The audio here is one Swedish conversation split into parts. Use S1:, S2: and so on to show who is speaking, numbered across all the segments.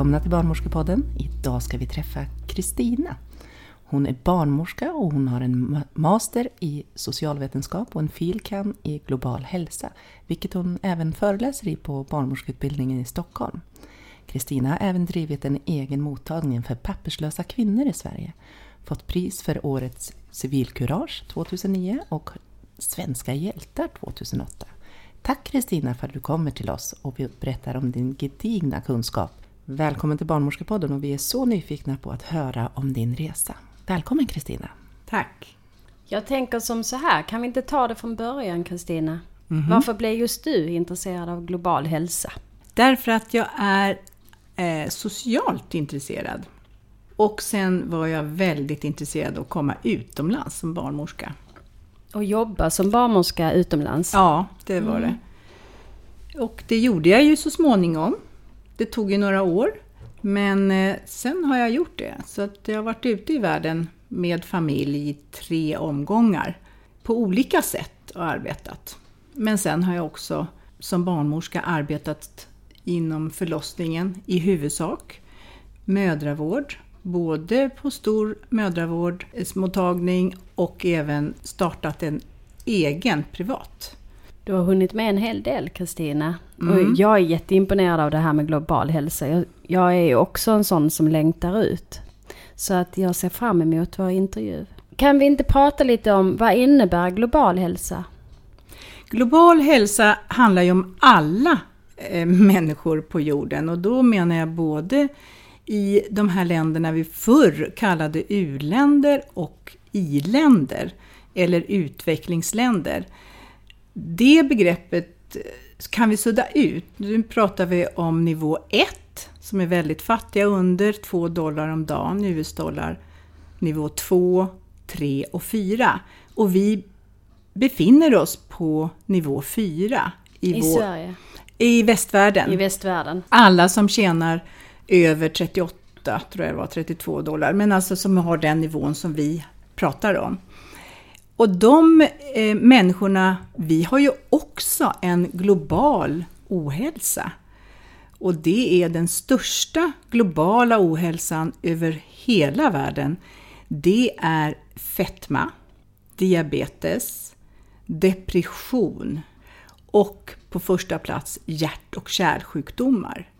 S1: välkomna till Barnmorskepodden. Idag ska vi träffa Kristina. Hon är barnmorska och hon har en master i socialvetenskap och en filkan i global hälsa, vilket hon även föreläser i på barnmorskeutbildningen i Stockholm. Kristina har även drivit en egen mottagning för papperslösa kvinnor i Sverige, fått pris för årets civilkurage 2009 och Svenska hjältar 2008. Tack Kristina för att du kommer till oss och berättar om din gedigna kunskap. Välkommen till Barnmorskepodden och vi är så nyfikna på att höra om din resa. Välkommen Kristina!
S2: Tack!
S3: Jag tänker som så här, kan vi inte ta det från början Kristina? Mm -hmm. Varför blev just du intresserad av global hälsa?
S2: Därför att jag är eh, socialt intresserad. Och sen var jag väldigt intresserad av att komma utomlands som barnmorska.
S3: Och jobba som barnmorska utomlands?
S2: Ja, det var mm. det. Och det gjorde jag ju så småningom. Det tog ju några år. Men eh, sen har jag gjort det. Så att jag har varit ute i världen med familj i tre omgångar. På olika sätt och arbetat. Men sen har jag också som barnmorska arbetat inom förlossningen i huvudsak. Mödravård, både på stor mödravårdsmottagning och även startat en egen privat.
S3: Du har hunnit med en hel del Kristina. Mm. Jag är jätteimponerad av det här med global hälsa. Jag, jag är också en sån som längtar ut. Så att jag ser fram emot vår intervju. Kan vi inte prata lite om vad innebär global hälsa?
S2: Global hälsa handlar ju om alla eh, människor på jorden och då menar jag både i de här länderna vi förr kallade u-länder och i-länder eller utvecklingsländer. Det begreppet kan vi sudda ut. Nu pratar vi om nivå 1 som är väldigt fattiga under 2 dollar om dagen, US-dollar. Nivå 2, 3 och 4. Och vi befinner oss på nivå 4.
S3: I, I
S2: vår,
S3: Sverige?
S2: I västvärlden.
S3: I västvärlden.
S2: Alla som tjänar över 38, tror jag det var, 32 dollar. Men alltså som har den nivån som vi pratar om. Och de eh, människorna, vi har ju också en global ohälsa. Och det är den största globala ohälsan över hela världen. Det är fetma, diabetes, depression och på första plats hjärt och kärlsjukdomar.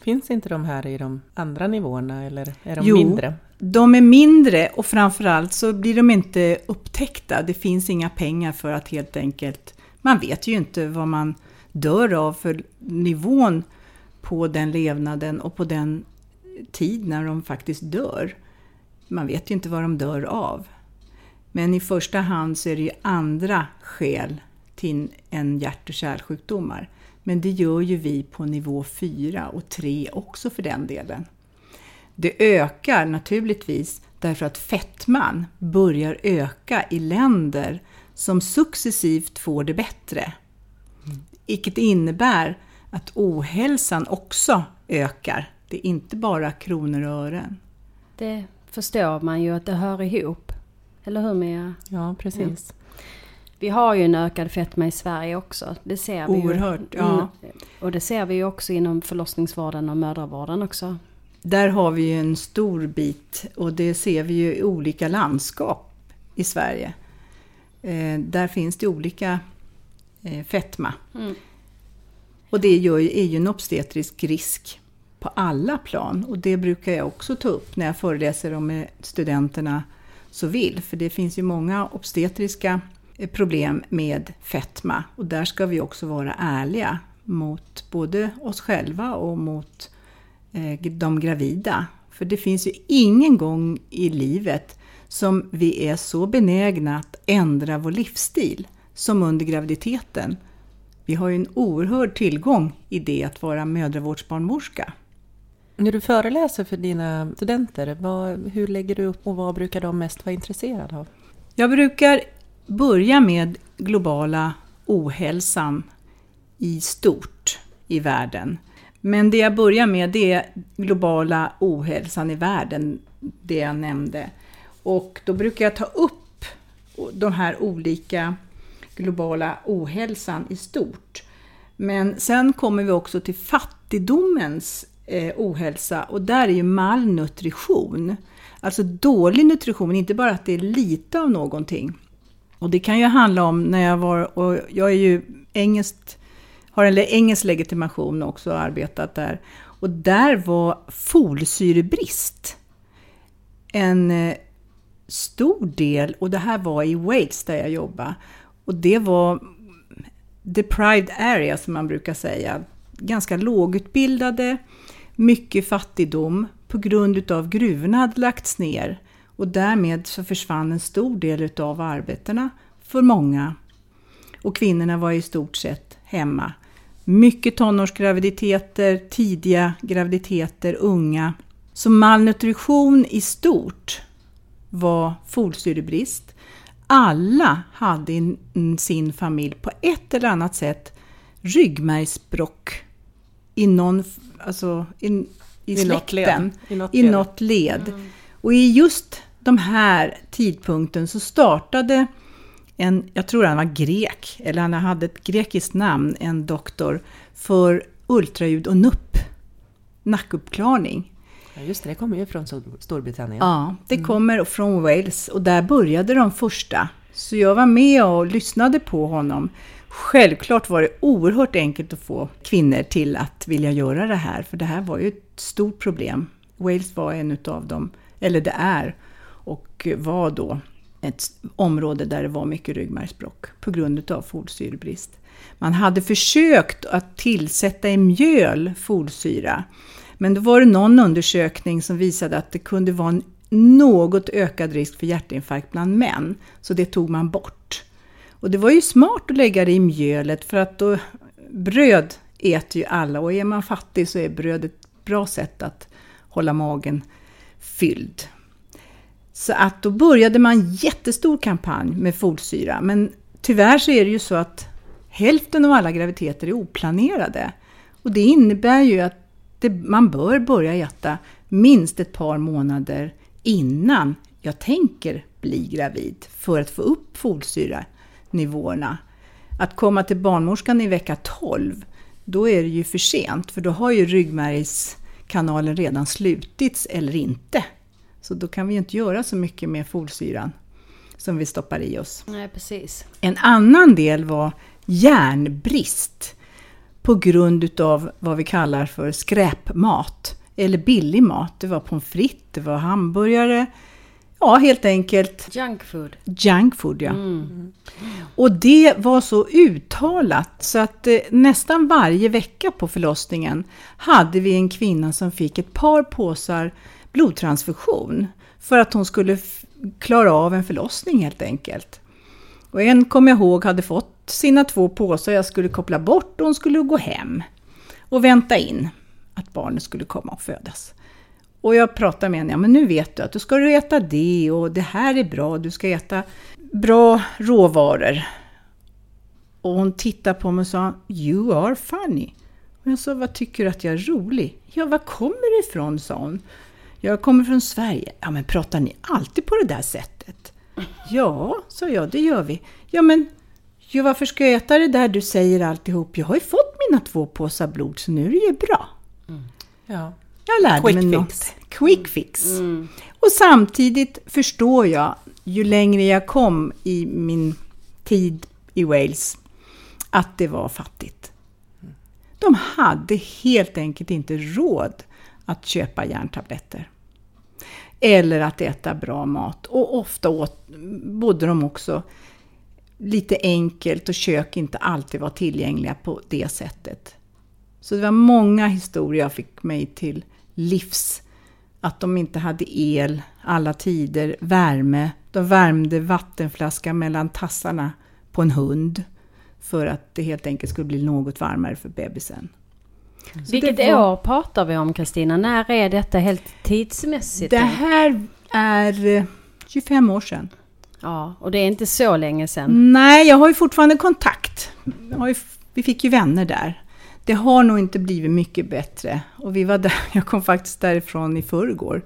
S1: Finns inte de här i de andra nivåerna eller är de
S2: jo,
S1: mindre?
S2: De är mindre och framförallt så blir de inte upptäckta. Det finns inga pengar för att helt enkelt... Man vet ju inte vad man dör av för nivån på den levnaden och på den tid när de faktiskt dör. Man vet ju inte vad de dör av. Men i första hand så är det ju andra skäl till en hjärt och kärlsjukdomar. Men det gör ju vi på nivå 4 och 3 också för den delen. Det ökar naturligtvis därför att fettman börjar öka i länder som successivt får det bättre. Vilket innebär att ohälsan också ökar. Det är inte bara kronor och ören.
S3: Det förstår man ju att det hör ihop. Eller hur Mia?
S1: Ja, precis. Ja.
S3: Vi har ju en ökad fetma i Sverige också. Det ser vi
S2: Oerhört, ju. ja.
S3: Och det ser vi ju också inom förlossningsvården och mödravården också.
S2: Där har vi ju en stor bit och det ser vi ju i olika landskap i Sverige. Eh, där finns det olika eh, fetma. Mm. Och det gör ju, är ju en obstetrisk risk på alla plan. Och det brukar jag också ta upp när jag föreläser om studenterna så vill. För det finns ju många obstetriska eh, problem med fetma. Och där ska vi också vara ärliga mot både oss själva och mot de gravida. För det finns ju ingen gång i livet som vi är så benägna att ändra vår livsstil som under graviditeten. Vi har ju en oerhörd tillgång i det att vara mödravårdsbarnmorska.
S1: När du föreläser för dina studenter, vad, hur lägger du upp och vad brukar de mest vara intresserade av?
S2: Jag brukar börja med globala ohälsan i stort i världen. Men det jag börjar med det är globala ohälsan i världen, det jag nämnde. Och då brukar jag ta upp de här olika globala ohälsan i stort. Men sen kommer vi också till fattigdomens eh, ohälsa och där är ju malnutrition. Alltså dålig nutrition, inte bara att det är lite av någonting. Och det kan ju handla om när jag var, och jag är ju engelskt, har en engelsk legitimation också och arbetat där. Och där var folsyrebrist en eh, stor del, och det här var i Wales där jag jobbade. Och det var deprived area som man brukar säga. Ganska lågutbildade, mycket fattigdom på grund utav gruvorna hade lagts ner. Och därmed så försvann en stor del utav arbetena för många. Och kvinnorna var i stort sett hemma. Mycket tonårsgraviditeter, tidiga graviditeter, unga. Så malnutrition i stort var folsyrebrist. Alla hade i sin familj på ett eller annat sätt ryggmärgsbråck i någon, alltså i, i, I släkten, något i något, i något led. Mm. Och i just de här tidpunkten så startade en, jag tror han var grek, eller han hade ett grekiskt namn, en doktor, för ultraljud och NUP, nackuppklarning.
S1: Ja, just det, det kommer ju från Storbritannien.
S2: Ja, det mm. kommer från Wales och där började de första. Så jag var med och lyssnade på honom. Självklart var det oerhört enkelt att få kvinnor till att vilja göra det här, för det här var ju ett stort problem. Wales var en utav dem, eller det är, och var då ett område där det var mycket ryggmärgsbråck på grund av folsyrebrist. Man hade försökt att tillsätta i mjöl folsyra, men då var det någon undersökning som visade att det kunde vara en något ökad risk för hjärtinfarkt bland män, så det tog man bort. Och det var ju smart att lägga det i mjölet för att då, bröd äter ju alla och är man fattig så är bröd ett bra sätt att hålla magen fylld. Så att då började man jättestor kampanj med folsyra, men tyvärr så är det ju så att hälften av alla graviditeter är oplanerade. Och det innebär ju att det, man bör börja äta minst ett par månader innan jag tänker bli gravid för att få upp folsyranivåerna. Att komma till barnmorskan i vecka 12, då är det ju för sent för då har ju ryggmärgskanalen redan slutits eller inte. Så då kan vi ju inte göra så mycket med folsyran som vi stoppar i oss.
S3: Nej, precis.
S2: En annan del var järnbrist på grund utav vad vi kallar för skräpmat eller billig mat. Det var pommes frites, det var hamburgare, ja helt enkelt
S3: Junk food.
S2: Junk food, ja. Mm. Och det var så uttalat så att eh, nästan varje vecka på förlossningen hade vi en kvinna som fick ett par påsar blodtransfusion för att hon skulle klara av en förlossning helt enkelt. Och en, kom jag ihåg, hade fått sina två påsar jag skulle koppla bort och hon skulle gå hem och vänta in att barnet skulle komma och födas. Och jag pratade med henne, ja men nu vet du att du ska du äta det och det här är bra, du ska äta bra råvaror. Och hon tittade på mig och sa, You are funny. Och jag sa, vad tycker du att jag är rolig? Ja, var kommer du ifrån? sa hon. Jag kommer från Sverige. Ja, men pratar ni alltid på det där sättet? Ja, sa jag, det gör vi. Ja, men jo, varför ska jag äta det där du säger alltihop? Jag har ju fått mina två påsar blod, så nu är det ju bra. Mm. Ja. Jag lärde Quick mig fix. något. Quick fix. Mm. Och samtidigt förstår jag, ju längre jag kom i min tid i Wales, att det var fattigt. De hade helt enkelt inte råd att köpa järntabletter. Eller att äta bra mat. Och ofta åt, bodde de också lite enkelt och kök inte alltid var tillgängliga på det sättet. Så det var många historier jag fick mig till livs. Att de inte hade el alla tider, värme. De värmde vattenflaskan mellan tassarna på en hund för att det helt enkelt skulle bli något varmare för bebisen.
S3: Så Vilket var... år pratar vi om Kristina? När är detta helt tidsmässigt?
S2: Det här är 25 år sedan.
S3: Ja, och det är inte så länge sedan.
S2: Nej, jag har ju fortfarande kontakt. Ju, vi fick ju vänner där. Det har nog inte blivit mycket bättre. Och vi var där, jag kom faktiskt därifrån i förrgår.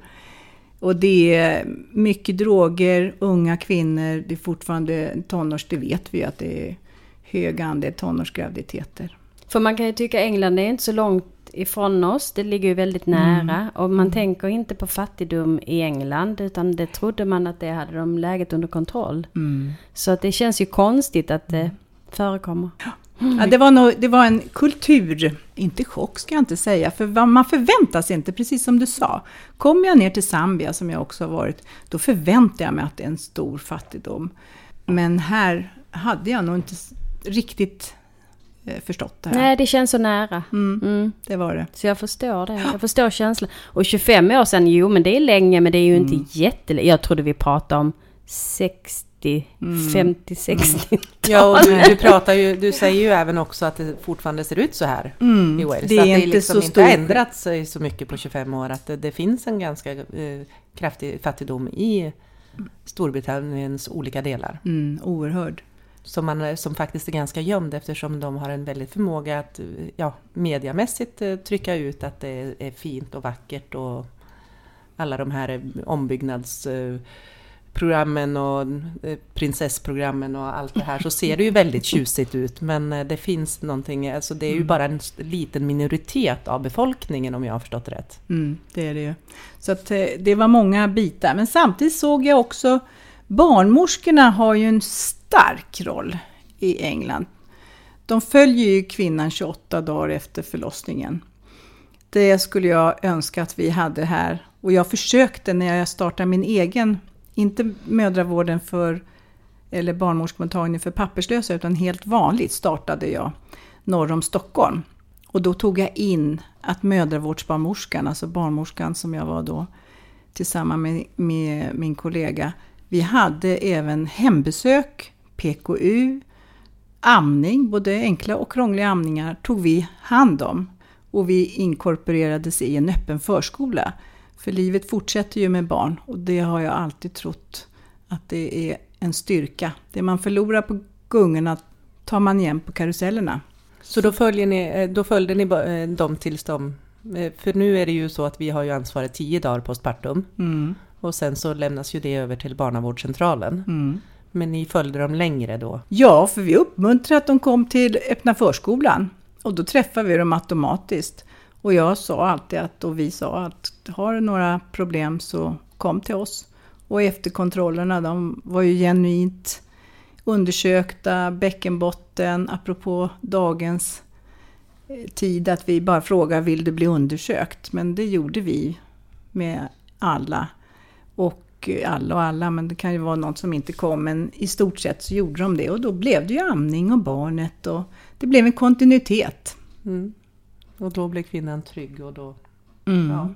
S2: Och det är mycket droger, unga kvinnor, det är fortfarande tonårs, det vet vi att det är hög andel tonårsgraviditeter.
S3: För man kan ju tycka England är inte så långt ifrån oss. Det ligger ju väldigt nära. Och man tänker inte på fattigdom i England. Utan det trodde man att det hade de läget under kontroll. Så att det känns ju konstigt att det förekommer.
S2: Ja, det, var nog, det var en kultur, inte chock ska jag inte säga, för man förväntar sig inte, precis som du sa. Kommer jag ner till Zambia, som jag också har varit, då förväntar jag mig att det är en stor fattigdom. Men här hade jag nog inte riktigt förstått det här.
S3: Nej, det känns så nära.
S2: Mm,
S3: Mm.
S2: det var det.
S3: Så jag förstår det. Jag förstår känslan. Och 25 år sedan, jo men det är länge men det är ju
S2: Mm.
S3: inte jättelänge. Jag trodde vi pratade om 60,
S2: Mm.
S3: 50, 60.
S4: Ja, och du, du, pratar ju, du säger ju även också att det fortfarande ser ut så här
S2: Mm,
S4: i Wales.
S2: det är
S4: att det
S2: inte
S4: liksom
S2: så
S4: inte har ändrats sig så mycket på 25 år. Att det, det finns en ganska eh, kraftig fattigdom i Storbritanniens olika delar.
S2: Mm, oerhörd.
S4: Som, man, som faktiskt är ganska gömd eftersom de har en väldig förmåga att eh, ja, mediamässigt eh, trycka ut att det är fint och vackert och alla de här eh, ombyggnadsprogrammen och eh, prinsessprogrammen och allt det här så ser det ju väldigt tjusigt ut men eh, det finns någonting, alltså det är ju bara en liten minoritet av befolkningen om jag har förstått rätt.
S2: Mm, det är det ju. Så att, eh, det var många bitar. Men samtidigt såg jag också, barnmorskorna har ju en stark roll i England. De följer ju kvinnan 28 dagar efter förlossningen. Det skulle jag önska att vi hade här. Och jag försökte när jag startade min egen, inte mödravården för, eller barnmorskemottagning för papperslösa, utan helt vanligt startade jag norr om Stockholm. Och då tog jag in att mödravårdsbarnmorskan, alltså barnmorskan som jag var då tillsammans med, med min kollega, vi hade även hembesök, PKU, amning, både enkla och krångliga amningar tog vi hand om. Och vi inkorporerades i en öppen förskola. För livet fortsätter ju med barn och det har jag alltid trott att det är en styrka. Det man förlorar på gungorna tar man igen på karusellerna.
S4: Så då, följer ni, eh, då följde ni eh, dem tills de... eh, För nu är det ju så att vi har ju ansvaret 10 dagar postpartum.
S2: Mm,
S4: Och sen så lämnas ju det över till barnavårdscentralen.
S2: mm.
S4: Men ni följde dem längre då?
S2: Ja, för vi uppmuntrade att de kom till öppna förskolan. Och då träffade vi dem automatiskt. Och jag sa alltid att, och vi sa att har du några problem så kom till oss. Och efterkontrollerna, de var ju genuint undersökta, bäckenbotten, apropå dagens eh, tid att vi bara frågar vill du bli undersökt? Men det gjorde vi med alla. Och alla och alla, men det kan ju vara något som inte kom. Men i stort sett så gjorde de det och då blev det ju amning och barnet och det blev en kontinuitet.
S4: Mm. Och då blev kvinnan trygg och då...
S2: Mm.
S4: Ja.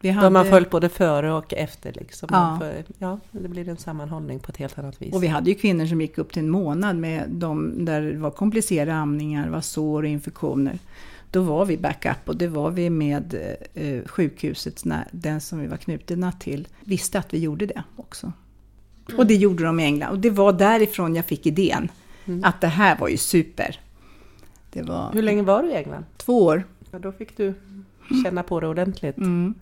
S2: Vi
S4: Då
S2: hade,
S4: man följt både före och efter liksom.
S2: Ja.
S4: För, ja, det blir en sammanhållning på ett helt annat vis.
S2: och vi hade ju kvinnor som gick upp till en månad med de där det var komplicerade amningar, var sår och infektioner. Då var vi backup och det var vi med eh, sjukhuset, den som vi var knutna till, visste att vi gjorde det också. Och det gjorde de i England. Och det var därifrån jag fick idén.
S4: Mm.
S2: Att det här var ju super. Var
S4: Hur länge var du i England?
S2: två år.
S4: Ja, då fick du känna på det ordentligt.
S2: Mm.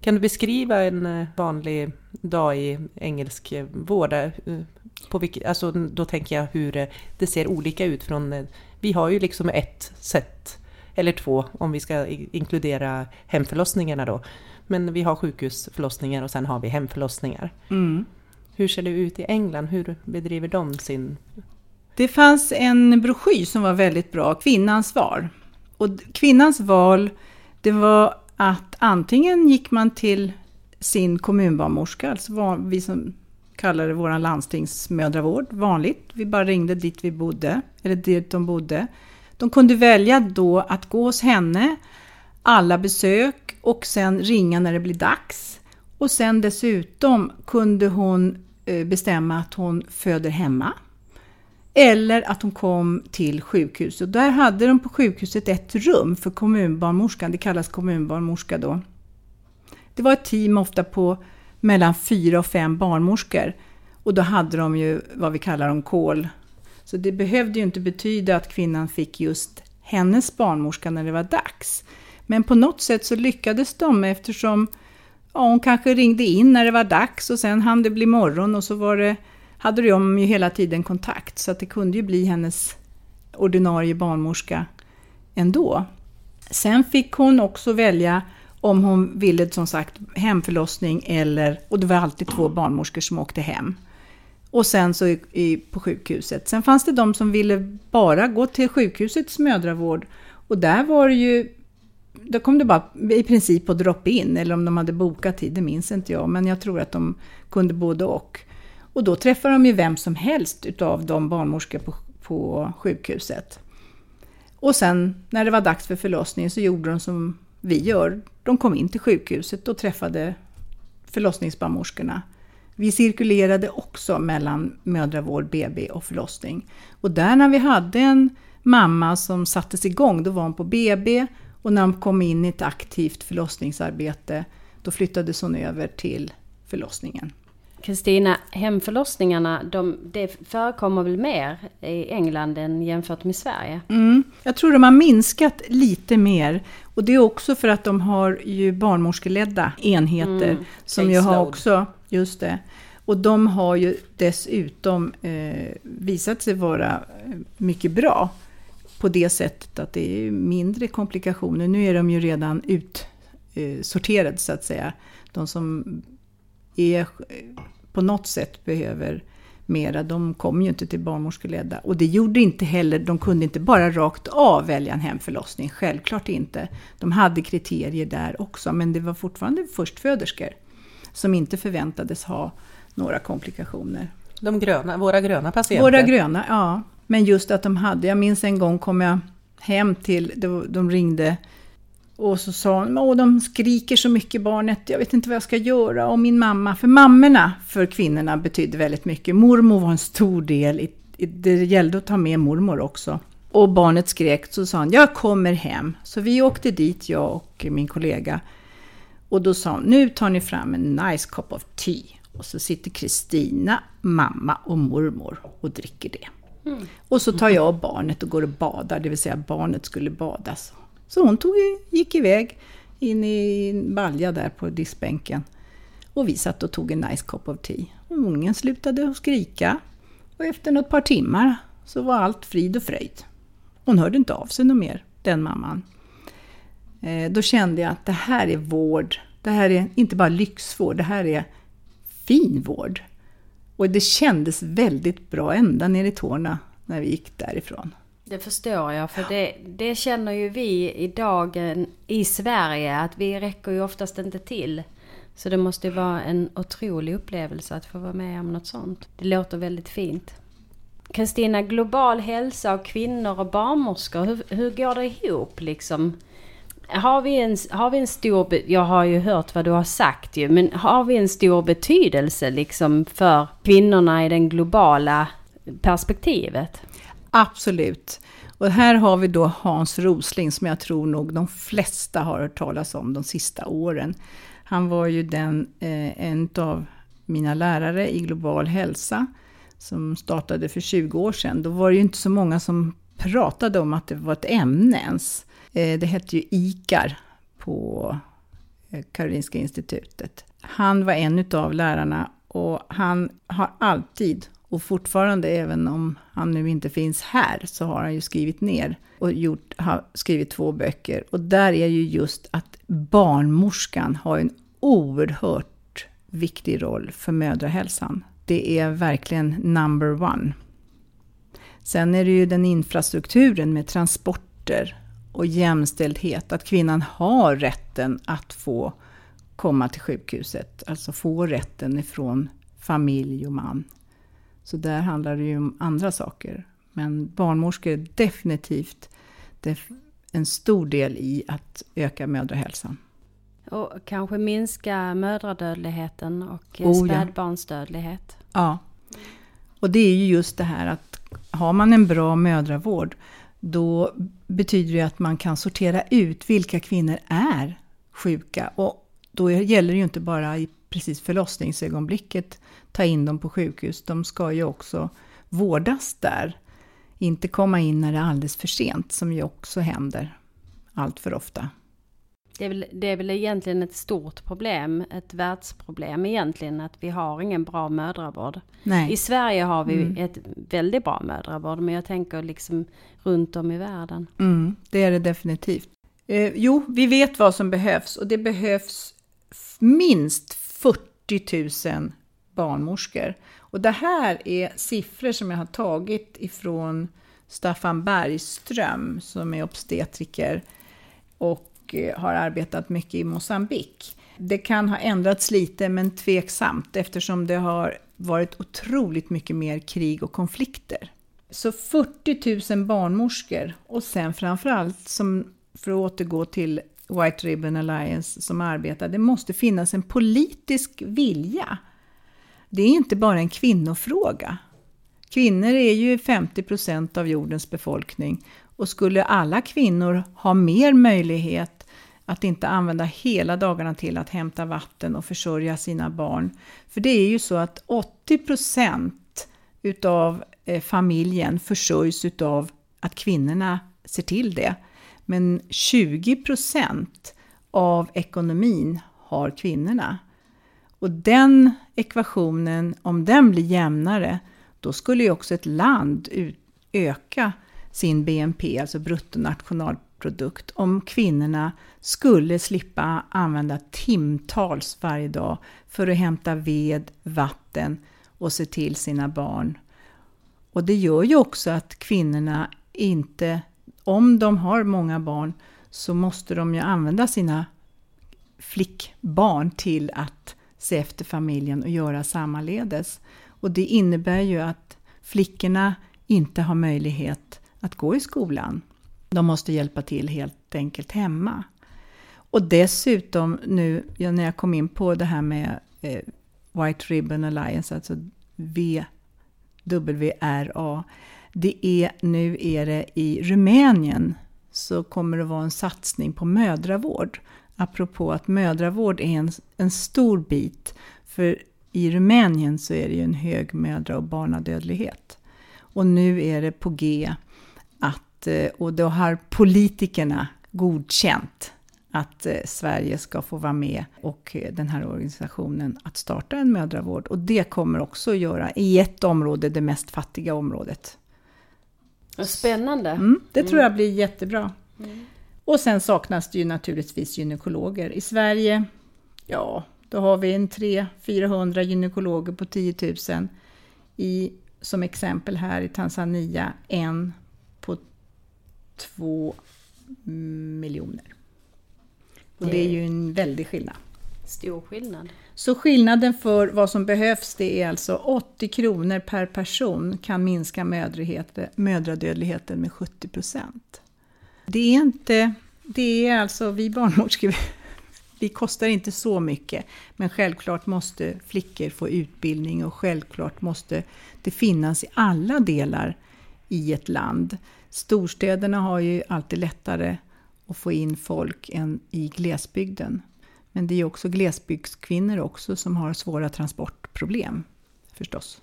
S4: Kan du beskriva en eh, vanlig dag i engelsk eh, vård? eh, På vilket, alltså, då tänker jag hur det ser olika ut från... Vi har ju liksom ett sätt, eller två om vi ska inkludera hemförlossningarna då. Men vi har sjukhusförlossningar och sen har vi hemförlossningar.
S2: Mm.
S4: Hur ser det ut i England? Hur bedriver de sin...
S2: Det fanns en broschyr som var väldigt bra, Kvinnans val. Och kvinnans val, det var att antingen gick man till sin kommunbarnmorska, alltså vi som kallar det vår landstingsmödravård, vanligt. Vi bara ringde dit vi bodde, eller dit de bodde. De kunde välja då att gå hos henne, alla besök och sen ringa när det blir dags. Och sen dessutom kunde hon eh, bestämma att hon föder hemma. Eller att hon kom till sjukhus. Och där hade de på sjukhuset ett rum för kommunbarnmorskan. Det kallas kommunbarnmorska då. Det var ett team ofta på mellan fyra och fem barnmorskor. Och då hade de ju vad vi kallar dem kol. Så det behövde ju inte betyda att kvinnan fick just hennes barnmorska när det var dags. Men på något sätt så lyckades de eftersom ja, hon kanske ringde in när det var dags och sen hann det bli morgon och så var det, hade de ju hela tiden kontakt. Så att det kunde ju bli hennes ordinarie barnmorska ändå. Sen fick hon också välja om hon ville som sagt hemförlossning eller, och det var alltid två barnmorskor som åkte hem. Och sen så i, i, på sjukhuset. Sen fanns det de som ville bara gå till sjukhusets mödravård. Och där var det ju, då kom det bara i princip på drop-in, eller om de hade bokat tid, det minns inte jag. Men jag tror att de kunde både och. Och då träffade de ju vem som helst utav de barnmorskor på, på sjukhuset. Och sen när det var dags för förlossning så gjorde de som vi gör. De kom in till sjukhuset och träffade förlossningsbarnmorskorna. Vi cirkulerade också mellan mödravård, BB och förlossning. Och där när vi hade en mamma som sattes igång, då var hon på BB och när hon kom in i ett aktivt förlossningsarbete, då flyttades hon över till förlossningen.
S3: Kristina, hemförlossningarna, de, det förekommer väl mer i England än jämfört med Sverige?
S2: Mm, jag tror de har minskat lite mer. Och det är också för att de har ju barnmorskeledda enheter. Mm, som ju har också, just det. Och de har ju dessutom eh, visat sig vara eh, mycket bra. På det sättet att det är mindre komplikationer. Nu är de ju redan utsorterade eh, så att säga. De som är på något sätt behöver mera, de kom ju inte till barnmorskeledda. Och det gjorde inte heller, de kunde inte bara rakt av välja en hemförlossning, självklart inte. De hade kriterier där också, men det var fortfarande förstföderskor som inte förväntades ha några komplikationer.
S1: De gröna, våra gröna patienter?
S2: Våra gröna, ja. Men just att de hade, jag minns en gång kom jag hem till, de ringde och så sa hon, åh de skriker så mycket barnet, jag vet inte vad jag ska göra. Och min mamma, för mammorna för kvinnorna betydde väldigt mycket. Mormor var en stor del, det gällde att ta med mormor också. Och barnet skrek, så sa han, jag kommer hem. Så vi åkte dit, jag och min kollega. Och då sa hon, nu tar ni fram en nice cup of tea. Och så sitter Kristina, mamma och mormor och dricker det. Mm. Och så tar jag barnet och går och badar, det vill säga barnet skulle badas. Så hon tog, gick iväg in i en balja där på diskbänken. Och vi satt och tog en nice cup of tea. Och ungen slutade att skrika. Och efter något par timmar så var allt frid och fröjd. Hon hörde inte av sig något mer, den mamman. Eh, då kände jag att det här är vård. Det här är inte bara lyxvård, det här är fin vård. Och det kändes väldigt bra ända ner i tårna när vi gick därifrån.
S3: Det förstår jag, för det, det känner ju vi idag i Sverige att vi räcker ju oftast inte till. Så det måste vara en otrolig upplevelse att få vara med om något sånt. Det låter väldigt fint. Kristina, global hälsa och kvinnor och barnmorskor, hur, hur går det ihop liksom? Har vi, en, har vi en stor, jag har ju hört vad du har sagt ju, men har vi en stor betydelse liksom för kvinnorna i det globala perspektivet?
S2: Absolut. Och här har vi då Hans Rosling som jag tror nog de flesta har hört talas om de sista åren. Han var ju den, eh, en av mina lärare i global hälsa som startade för 20 år sedan. Då var det ju inte så många som pratade om att det var ett ämne ens. Eh, det hette ju ICAR på eh, Karolinska institutet. Han var en av lärarna och han har alltid och fortfarande, även om han nu inte finns här, så har han ju skrivit ner och gjort, har skrivit två böcker. Och där är ju just att barnmorskan har en oerhört viktig roll för mödrahälsan. Det är verkligen number one. Sen är det ju den infrastrukturen med transporter och jämställdhet, att kvinnan har rätten att få komma till sjukhuset, alltså få rätten ifrån familj och man. Så där handlar det ju om andra saker. Men barnmorskor är definitivt en stor del i att öka mödrahälsan.
S3: Och kanske minska mödradödligheten och oh, spädbarnsdödlighet.
S2: Ja. Och det är ju just det här att har man en bra mödravård då betyder det att man kan sortera ut vilka kvinnor är sjuka. Och då gäller det ju inte bara i precis förlossningsögonblicket ta in dem på sjukhus. De ska ju också vårdas där. Inte komma in när det är alldeles för sent, som ju också händer allt för ofta.
S3: Det är, väl, det är väl egentligen ett stort problem, ett världsproblem egentligen, att vi har ingen bra mödravård. Nej. I Sverige har vi mm. ett väldigt bra mödravård, men jag tänker liksom runt om i världen.
S2: Mm, det är det definitivt. Eh, jo, vi vet vad som behövs och det behövs minst 40 000 barnmorskor. Och det här är siffror som jag har tagit ifrån Staffan Bergström som är obstetriker och eh, har arbetat mycket i Mosambik. Det kan ha ändrats lite, men tveksamt eftersom det har varit otroligt mycket mer krig och konflikter. Så 40 000 barnmorskor och sen framförallt, som, för att återgå till White Ribbon Alliance som arbetar, det måste finnas en politisk vilja. Det är inte bara en kvinnofråga. Kvinnor är ju 50 procent av jordens befolkning och skulle alla kvinnor ha mer möjlighet att inte använda hela dagarna till att hämta vatten och försörja sina barn. För det är ju så att 80 procent utav eh, familjen försörjs utav att kvinnorna ser till det. Men 20 procent av ekonomin har kvinnorna. Och den ekvationen, om den blir jämnare, då skulle ju också ett land öka sin BNP, alltså bruttonationalprodukt, om kvinnorna skulle slippa använda timtals varje dag för att hämta ved, vatten och se till sina barn. Och det gör ju också att kvinnorna inte, om de har många barn, så måste de ju använda sina flickbarn till att se efter familjen och göra sammaledes. Och det innebär ju att flickorna inte har möjlighet att gå i skolan. De måste hjälpa till helt enkelt hemma. Och dessutom nu när jag kom in på det här med eh, White Ribbon Alliance, alltså WRA. Det är, nu är det i Rumänien så kommer det vara en satsning på mödravård. Apropå att mödravård är en, en stor bit. För i Rumänien så är det ju en hög mödra och barnadödlighet. Och nu är det på G att, eh, och då har politikerna godkänt att eh, Sverige ska få vara med och eh, den här organisationen att starta en mödravård. Och det kommer också att göra i ett område, det mest fattiga området.
S3: Spännande.
S2: Mm, det tror jag blir jättebra. Mm. Och sen saknas det ju naturligtvis gynekologer. I Sverige, ja, då har vi en 300-400 gynekologer på 10 000. I, som exempel här i Tanzania, en på två miljoner. Och det är ju en väldig skillnad.
S3: Stor skillnad.
S2: Så skillnaden för vad som behövs det är alltså 80 kronor per person kan minska mödradödligheten med 70 procent. Det är inte, det är alltså vi barnmorskor, vi kostar inte så mycket. Men självklart måste flickor få utbildning och självklart måste det finnas i alla delar i ett land. Storstäderna har ju alltid lättare att få in folk än i glesbygden. Men det är också glesbygdskvinnor också som har svåra transportproblem förstås.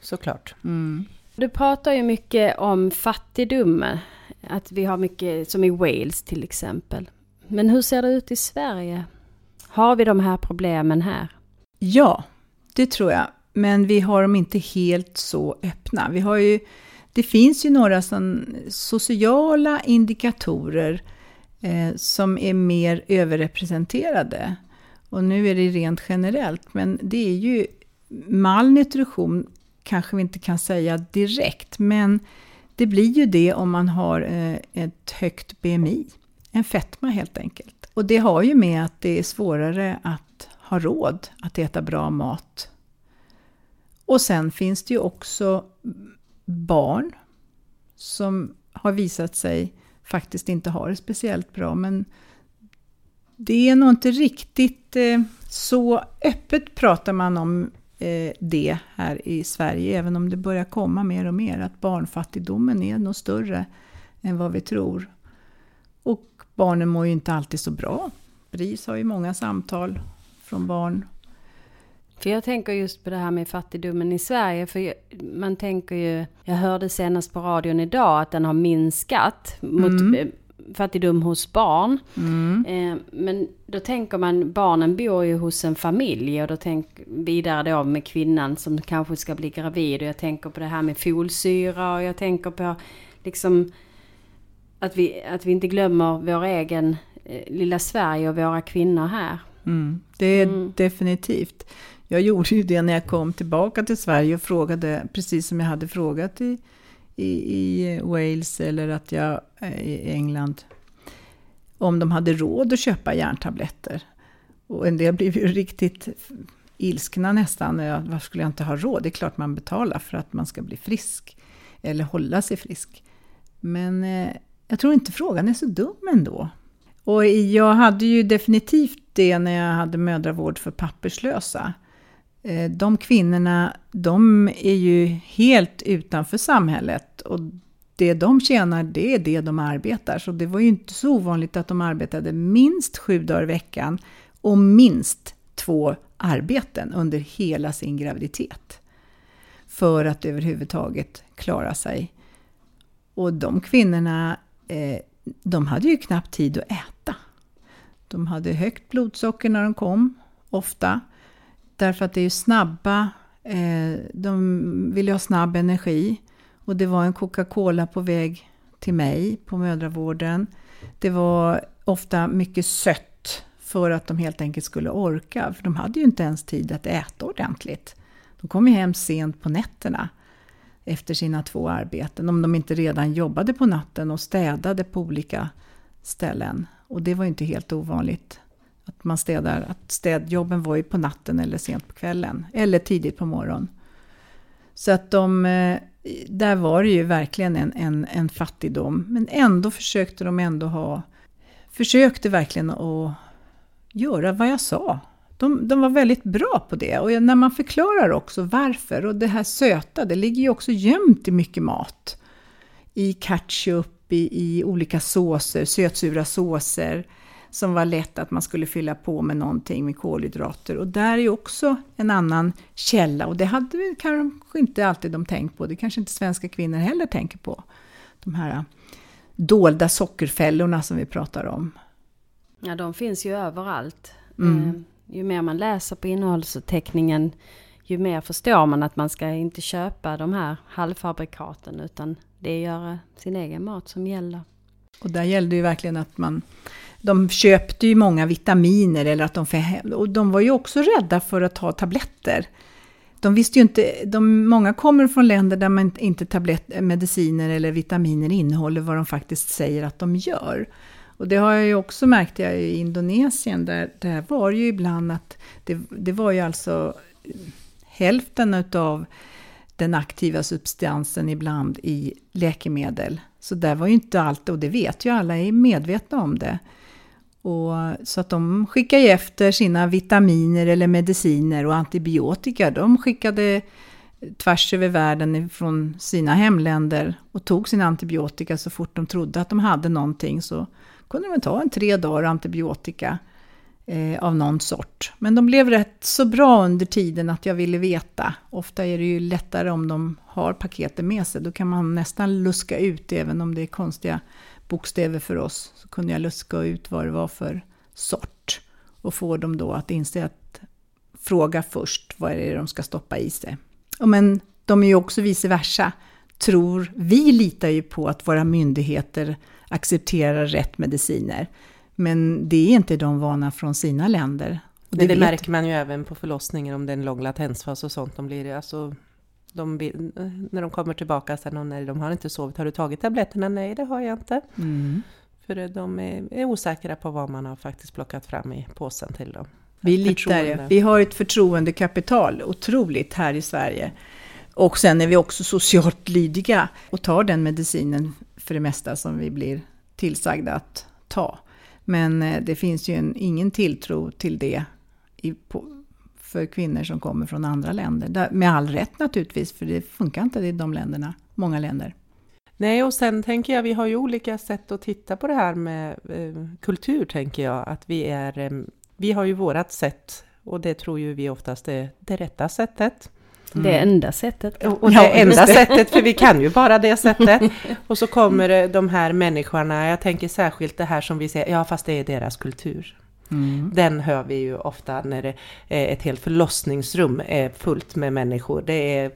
S1: Såklart.
S3: Mm. Du pratar ju mycket om fattigdom, att vi har mycket, som i Wales till exempel. Men hur ser det ut i Sverige? Har vi de här problemen här?
S2: Ja, det tror jag. Men vi har dem inte helt så öppna. Vi har ju, det finns ju några sociala indikatorer eh, som är mer överrepresenterade. Och nu är det rent generellt, men det är ju malnutrition kanske vi inte kan säga direkt, men det blir ju det om man har eh, ett högt BMI. En fetma helt enkelt. Och det har ju med att det är svårare att ha råd att äta bra mat. Och sen finns det ju också barn som har visat sig faktiskt inte ha det speciellt bra. Men det är nog inte riktigt eh, så öppet pratar man om det här i Sverige, även om det börjar komma mer och mer, att barnfattigdomen är nog större än vad vi tror. Och barnen mår ju inte alltid så bra. BRIS har ju många samtal från barn.
S3: För jag tänker just på det här med fattigdomen i Sverige. För man tänker ju, jag hörde senast på radion idag att den har minskat mot mm. Fattigdom hos barn. Mm. Eh, men då tänker man, barnen bor ju hos en familj och då tänk vidare då med kvinnan som kanske ska bli gravid. Och jag tänker på det här med folsyra och jag tänker på liksom att vi, att vi inte glömmer vår egen eh, lilla Sverige och våra kvinnor här.
S2: Mm, det är
S3: Mm.
S2: definitivt. Jag gjorde ju det när jag kom tillbaka till Sverige och frågade, precis som jag hade frågat i, i, i Wales eller att jag i England, om de hade råd att köpa järntabletter. Och en del blev ju riktigt ilskna nästan. Varför skulle jag inte ha råd? Det är klart man betalar för att man ska bli frisk. Eller hålla sig frisk. Men eh, jag tror inte frågan är så dum ändå. Och jag hade ju definitivt det när jag hade mödravård för papperslösa. Eh, de kvinnorna, de är ju helt utanför samhället. Och det de tjänar, det är det de arbetar. Så det var ju inte så ovanligt att de arbetade minst sju dagar i veckan och minst två arbeten under hela sin graviditet. För att överhuvudtaget klara sig. Och de kvinnorna, eh, de hade ju knappt tid att äta. De hade högt blodsocker när de kom, ofta. Därför att det är ju snabba, eh, de vill ju ha snabb energi. Och det var en Coca-Cola på väg till mig på mödravården. Det var ofta mycket sött för att de helt enkelt skulle orka. För de hade ju inte ens tid att äta ordentligt. De kom ju hem sent på nätterna efter sina två arbeten. Om de inte redan jobbade på natten och städade på olika ställen. Och det var ju inte helt ovanligt. Att man städar, att städjobben var ju på natten eller sent på kvällen. Eller tidigt på morgonen. Så att de, eh, där var det ju verkligen en, en, en fattigdom. Men ändå försökte de ändå ha, försökte verkligen att göra vad jag sa. De, de var väldigt bra på det. Och när man förklarar också varför, och det här söta, det ligger ju också gömt i mycket mat. I ketchup, i, i olika såser, sötsura såser. Som var lätt att man skulle fylla på med någonting med kolhydrater. Och där är ju också en annan källa. Och det hade vi kanske inte alltid de tänkt på. Det kanske inte svenska kvinnor heller tänker på. De här dolda sockerfällorna som vi pratar om.
S3: Ja, de finns ju överallt.
S2: Mm.
S3: Eh, Ju mer man läser på innehållsförteckningen, ju mer förstår man att man ska inte köpa de här halvfabrikaten, utan det är göra sin egen mat som gäller.
S2: Och där gällde ju verkligen att man... De köpte ju många vitaminer eller att de... Och de var ju också rädda för att ta tabletter. De visste ju inte... De, många kommer från länder där man inte tablett, mediciner eller vitaminer innehåller vad de faktiskt säger att de gör. Och det har jag ju också märkt jag, i Indonesien. Där, där var det ju ibland att... Det, det var ju alltså hälften utav den aktiva substansen ibland i läkemedel. Så där var ju inte allt, och det vet ju alla, är medvetna om det. Och, så att de skickade ju efter sina vitaminer eller mediciner och antibiotika. De skickade tvärs över världen från sina hemländer och tog sin antibiotika så fort de trodde att de hade någonting. Så kunde de ta en tre dagar antibiotika eh, av någon sort. Men de blev rätt så bra under tiden att jag ville veta. Ofta är det ju lättare om de har paketet med sig. Då kan man nästan luska ut, även om det är konstiga bokstäver för oss. Så kunde jag luska ut vad det var för sort. Och få dem då att inse att fråga först vad är det de ska stoppa i sig. Och men de är ju också vice versa. Tror, vi litar ju på att våra myndigheter accepterar rätt mediciner. Men det är inte de vana från sina länder. Och
S4: Det, det märker man ju även på förlossningen om det är en lång latensfas och sånt. De blir alltså, de, vill- när de kommer tillbaka sen och när de har inte sovit. Har du tagit tabletterna? Nej, det har jag inte.
S2: Mm.
S4: För de är, är osäkra på vad man har faktiskt plockat fram i påsen till dem.
S2: Vi litar. Vi har ett förtroendekapital, otroligt, här i Sverige. Och sen är vi också socialt lydiga och tar den medicinen för det mesta som vi blir tillsagda att ta. Men eh, det finns ju en, ingen tilltro till det i, på, för kvinnor som kommer från andra länder. Med all rätt naturligtvis, för det funkar inte i de länderna, många länder.
S4: Nej, och sen tänker jag, vi har ju olika sätt att titta på det här med eh, kultur, tänker jag. Att vi är, eh, vi har ju vårat sätt, och det tror ju vi oftast är det rätta sättet.
S3: Det enda sättet.
S4: Och, och
S2: Ja,
S4: det
S2: just
S4: enda
S2: det.
S4: sättet, för vi kan ju bara det sättet. Och så kommer det de här människorna, jag tänker särskilt det här som vi säger, ja fast det är deras kultur. Den hör vi ju ofta när det är ett helt förlossningsrum är fullt med människor. Det är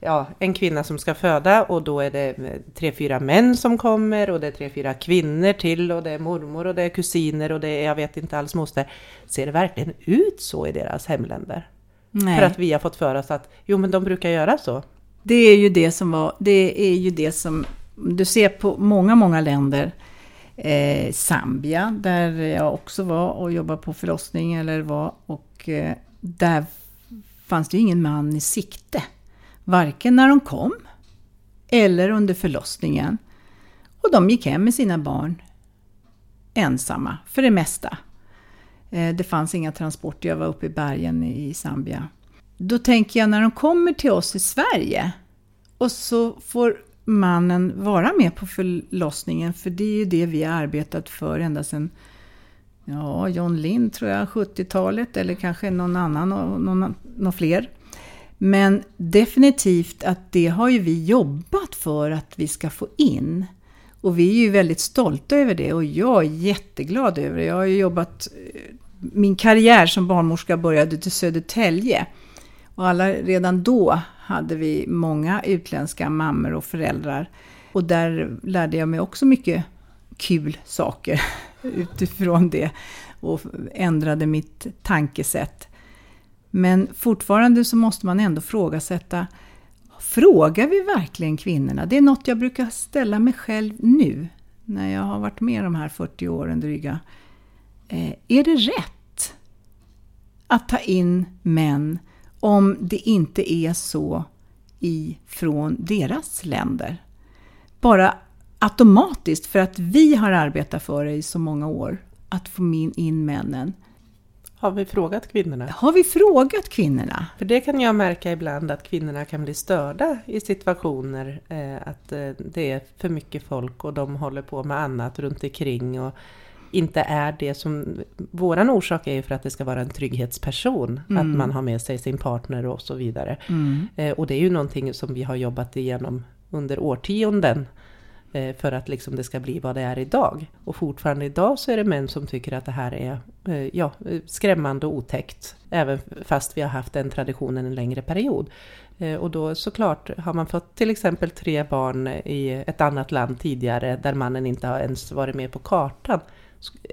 S4: ja, en kvinna som ska föda och då är det tre, fyra män som kommer och det är tre, fyra kvinnor till och det är mormor och det är kusiner och det är jag vet inte alls moster. Ser det verkligen ut så i deras hemländer?
S2: Nej.
S4: För att vi har fått för oss att jo men de brukar göra så.
S2: Det är ju det som var, det är ju det som du ser på många, många länder. Eh, Zambia, där jag också var och jobbade på förlossning eller var och eh, där fanns det ingen man i sikte. Varken när de kom eller under förlossningen. Och de gick hem med sina barn ensamma, för det mesta. Eh, det fanns inga transporter, jag var uppe i bergen i Zambia. Då tänker jag när de kommer till oss i Sverige och så får mannen vara med på förlossningen, för det är ju det vi har arbetat för ända sedan ja, John Lind tror jag, 70-talet eller kanske någon annan, någon, någon fler. Men definitivt att det har ju vi jobbat för att vi ska få in. Och vi är ju väldigt stolta över det och jag är jätteglad över det. Jag har ju jobbat, eh, min karriär som barnmorska började till Södertälje. Och alla, redan då hade vi många utländska mammor och föräldrar. Och där lärde jag mig också mycket kul saker utifrån det och ändrade mitt tankesätt. Men fortfarande så måste man ändå frågasätta, frågar vi verkligen kvinnorna? Det är något jag brukar ställa mig själv nu, när jag har varit med de här 40 åren dryga. Eh, är det rätt att ta in män om det inte är så ifrån deras länder? Bara automatiskt för att vi har arbetat för det i så många år, att få in männen.
S4: Har vi frågat kvinnorna?
S2: Har vi frågat kvinnorna?
S4: För det kan jag märka ibland att kvinnorna kan bli störda i situationer eh, att eh, det är för mycket folk och de håller på med annat runt omkring och inte är det som... Våran orsak är ju för att det ska vara en trygghetsperson, mm. att man har med sig sin partner och så vidare. Mm. Eh, och det är ju någonting som vi har jobbat igenom under årtionden Eh, för att liksom det ska bli vad det är idag. Och fortfarande idag så är det män som tycker att det här är eh, ja, skrämmande och otäckt. Även fast vi har haft den traditionen en längre period. Eh, och då såklart har man fått till exempel tre barn i ett annat land tidigare där mannen inte har ens varit med på kartan.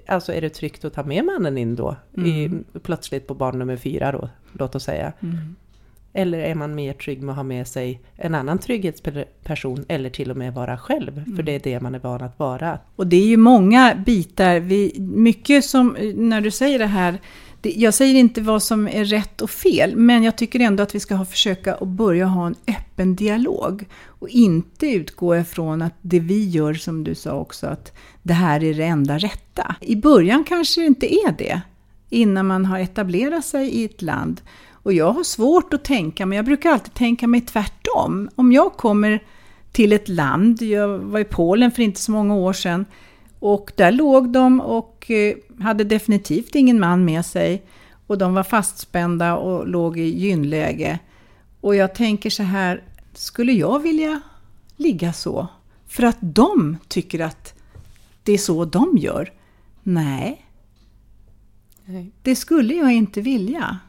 S4: Alltså är det tryggt att ta med mannen in då? Mm. I, plötsligt på barn nummer fyra då, låt oss säga. Mm. Eller är man mer trygg med att ha med sig en annan trygghetsperson eller till och med vara själv? Mm. För det är det man är van att vara.
S2: Och det är ju många bitar, vi, mycket som, när du säger det här, det, jag säger inte vad som är rätt och fel, men jag tycker ändå att vi ska ha, försöka att börja ha en öppen dialog. Och inte utgå ifrån att det vi gör, som du sa också, att det här är det enda rätta. I början kanske det inte är det, innan man har etablerat sig i ett land. Och jag har svårt att tänka men jag brukar alltid tänka mig tvärtom. Om jag kommer till ett land, jag var i Polen för inte så många år sedan, och där låg de och eh, hade definitivt ingen man med sig. Och de var fastspända och låg i gynläge. Och jag tänker så här, skulle jag vilja ligga så? För att de tycker att det är så de gör? Nej. Nej. Det skulle jag inte vilja.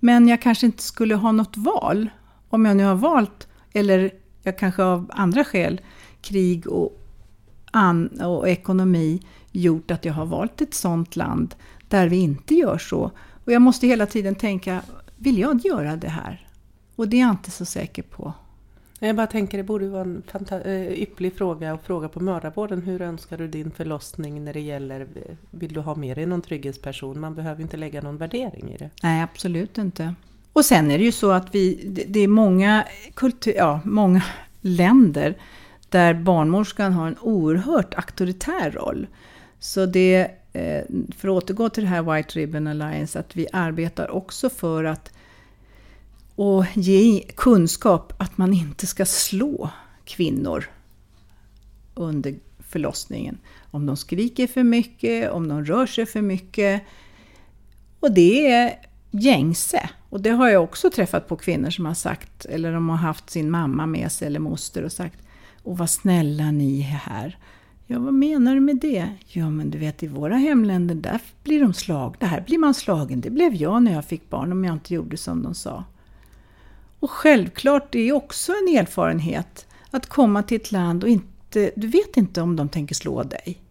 S2: Men jag kanske inte skulle ha något val. Om jag nu har valt, eller jag kanske av andra skäl, krig och, och ekonomi, gjort att jag har valt ett sånt land där vi inte gör så. Och jag måste hela tiden tänka, vill jag göra det här? Och det är jag inte så säker på.
S4: Jag bara tänker det borde vara en eh, ypplig fråga att fråga på mödravården. Hur önskar du din förlossning när det gäller, vill du ha med dig någon trygghetsperson? Man behöver inte lägga någon värdering i det.
S2: Nej, absolut inte. Och sen är det ju så att vi, det är många, kultur, ja, många länder där barnmorskan har en oerhört auktoritär roll. Så det, eh, för att återgå till det här White Ribbon Alliance, att vi arbetar också för att och ge kunskap att man inte ska slå kvinnor under förlossningen. Om de skriker för mycket, om de rör sig för mycket. Och det är gängse. Och det har jag också träffat på kvinnor som har sagt, eller de har haft sin mamma med sig eller moster och sagt och vad snälla ni är här. Ja, vad menar du med det? Ja, men du vet i våra hemländer, där blir de slagna. Här blir man slagen. Det blev jag när jag fick barn om jag inte gjorde som de sa. Och självklart, det är också en erfarenhet att komma till ett land och inte, du vet inte om de tänker slå dig.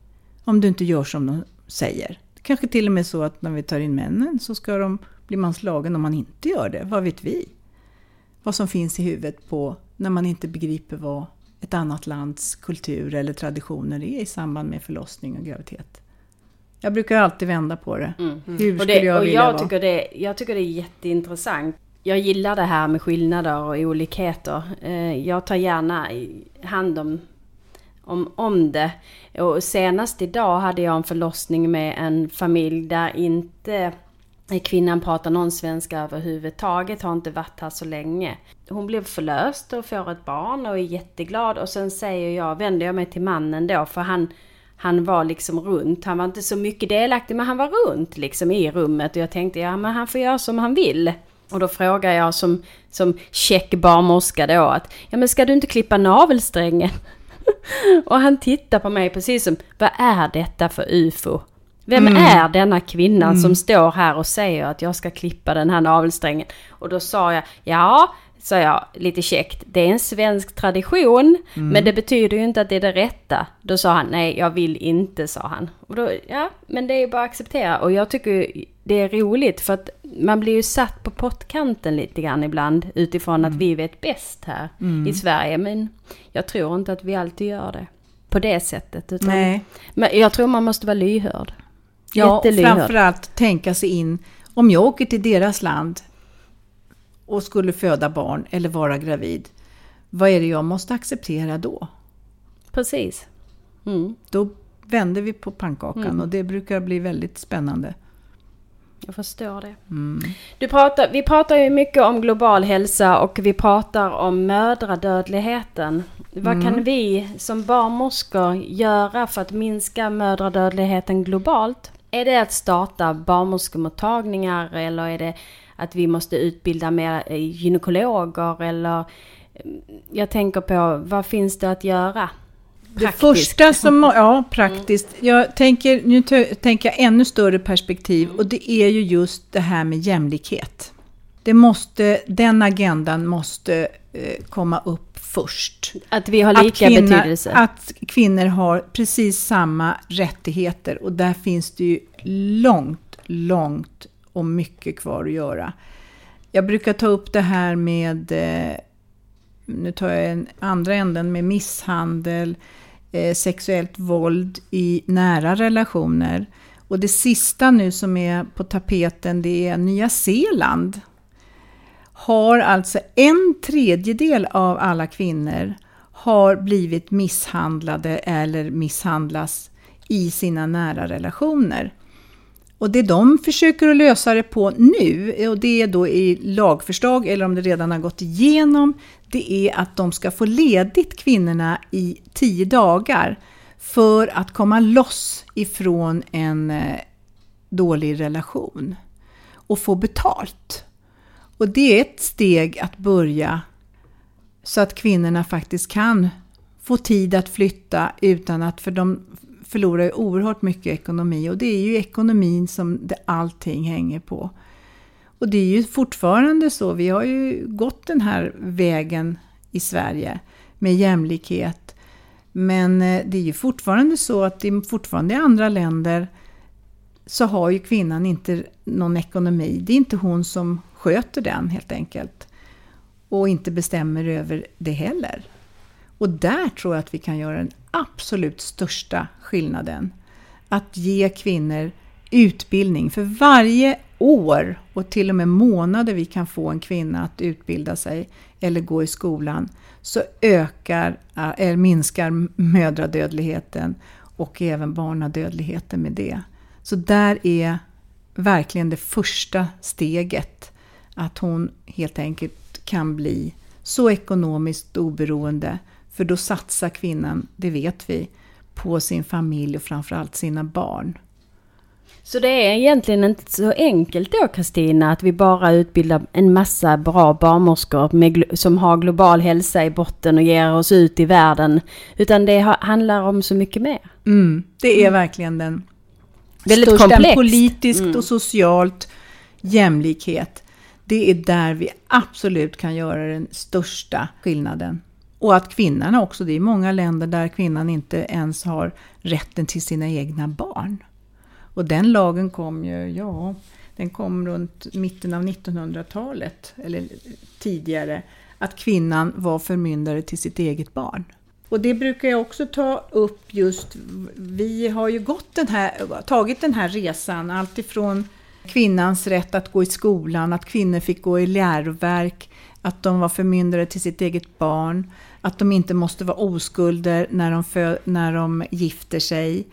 S2: Om du inte gör som de säger. Kanske till och med så att när vi tar in männen så ska de, blir man slagen om man inte gör det. Vad vet vi? Vad som finns i huvudet på när man inte begriper vad ett annat lands kultur eller traditioner är i samband med förlossning och graviditet. Jag brukar alltid vända på det. Mm. Hur
S3: och
S2: skulle
S3: det,
S2: jag
S3: och
S2: vilja
S3: jag
S2: vara?
S3: tycker, det, jag tycker det är jätteintressant. Jag gillar det här med skillnader och olikheter. Eh, Jag tar gärna hand om, om, om det. Och senast idag hade jag en förlossning med en familj där inte kvinnan pratar någon svenska överhuvudtaget, har inte varit här så länge. Hon blev förlöst och får ett barn och är jätteglad och sen säger jag, vänder jag mig till mannen då för han han var liksom runt, han var inte så mycket delaktig men han var runt liksom i rummet och jag tänkte ja men han får göra som han vill. Och då frågar jag som, som check barnmorska då att ja men ska du inte klippa navelsträngen? och han tittar på mig precis som vad är detta för ufo? Vem är denna kvinnan som står här och säger att jag ska klippa den här navelsträngen? Och då sa jag, ja, sa jag lite käckt, det är en svensk tradition, men det betyder ju inte att det är det rätta. Då sa han, nej jag vill inte, sa han. Och då, ja, men det är ju bara att acceptera. Och jag tycker det är roligt för att man blir ju satt på pottkanten lite grann ibland utifrån att vi vet bäst här i Sverige. Men jag tror inte att vi alltid gör det på det sättet. Utan,
S2: Nej.
S3: Men jag tror man måste vara lyhörd.
S2: Ja, framförallt tänka sig in, om jag åker till deras land och skulle föda barn eller vara gravid, vad är det jag måste acceptera då?
S3: Precis. Mm,
S2: Då vänder vi på pannkakan och det brukar bli väldigt spännande.
S3: jag förstår det. Du pratar, vi pratar ju mycket om global hälsa och vi pratar om mödradödligheten. Vad kan vi som barnmorskor göra för att minska mödradödligheten globalt? Är det att starta barnmorskemottagningar eller är det att vi måste utbilda mer eh, gynekologer eller mm, jag tänker på vad finns det att göra?
S2: Det
S3: Praktiskt.
S2: första som, ja praktiskt, jag tänker, nu tänker jag ännu större perspektiv och det är ju just det här med jämlikhet. Det måste, den agendan måste eh, komma upp först.
S3: Att vi har lika
S2: kvinnor,
S3: betydelse.
S2: Att kvinnor har precis samma rättigheter och där finns det ju långt, långt och mycket kvar att göra. Jag brukar ta upp det här med, eh, nu tar jag en andra änden, med misshandel, eh, sexuellt våld i nära relationer. Och det sista nu som är på tapeten det är Nya Zeeland har alltså en tredjedel av alla kvinnor har blivit misshandlade eller misshandlas i sina nära relationer. Och det de försöker att lösa det på nu, och det är då i lagförslag eller om det redan har gått igenom, det är att de ska få ledigt kvinnorna i tio dagar för att komma loss ifrån en eh, dålig relation och få betalt. Och det är ett steg att börja så att kvinnorna faktiskt kan få tid att flytta utan att, för de förlorar ju oerhört mycket ekonomi och det är ju ekonomin som det, allting hänger på. Och det är ju fortfarande så, vi har ju gått den här vägen i Sverige med jämlikhet. Men eh, det är ju fortfarande så att det är fortfarande i andra länder så har ju kvinnan inte någon ekonomi. Det är inte hon som sköter den helt enkelt. Och inte bestämmer över det heller. Och där tror jag att vi kan göra den absolut största skillnaden. Att ge kvinnor utbildning. För varje år och till och med månader vi kan få en kvinna att utbilda sig eller gå i skolan så ökar, eh, eller minskar mödradödligheten och även barnadödligheten med det. Så där är verkligen det första steget att hon helt enkelt kan bli så ekonomiskt oberoende. För då satsar kvinnan, det vet vi, på sin familj och framförallt sina barn.
S3: Så det är egentligen inte så enkelt då Kristina att vi bara utbildar en massa bra barnmorskor med, som har global hälsa i botten och ger oss ut i världen. Utan det ha, handlar om så mycket mer.
S2: Mm, det är verkligen den
S3: Väldigt
S2: största,
S3: komplext.
S2: politiskt
S3: Mm.
S2: och socialt jämlikhet. Det är där vi absolut kan göra den största skillnaden. Och att kvinnan också, det är många länder där kvinnan inte ens har rätten till sina egna barn. Och den lagen kom ju, ja, den kom runt mitten av 1900-talet, eller tidigare, att kvinnan var förmyndare till sitt eget barn. Och det brukar jag också ta upp just, vi har ju gått den här, tagit den här resan alltifrån kvinnans rätt att gå i skolan, att kvinnor fick gå i läroverk, att de var förmyndare till sitt eget barn, att de inte måste vara oskulder när de, för, när de gifter sig.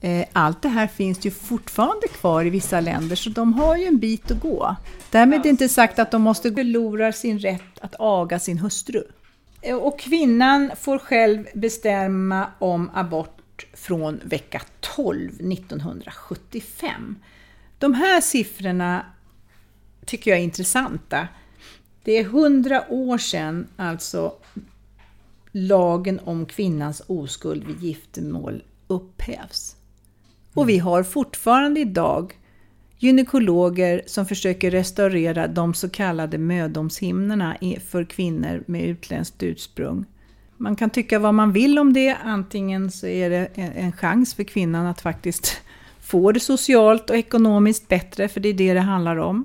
S2: Eh, allt det här finns ju fortfarande kvar i vissa länder, så de har ju en bit att gå. Därmed är inte sagt att de måste förlora sin rätt att aga sin hustru. Eh, och kvinnan får själv bestämma om abort från vecka 12 1975. De här siffrorna tycker jag är intressanta. Det är hundra år sedan alltså lagen om kvinnans oskuld vid giftermål upphävs. Och vi har fortfarande idag gynekologer som försöker restaurera de så kallade mödomshimnerna för kvinnor med utländskt ursprung. Man kan tycka vad man vill om det, antingen så är det en chans för kvinnan att faktiskt få det socialt och ekonomiskt bättre, för det är det det handlar om.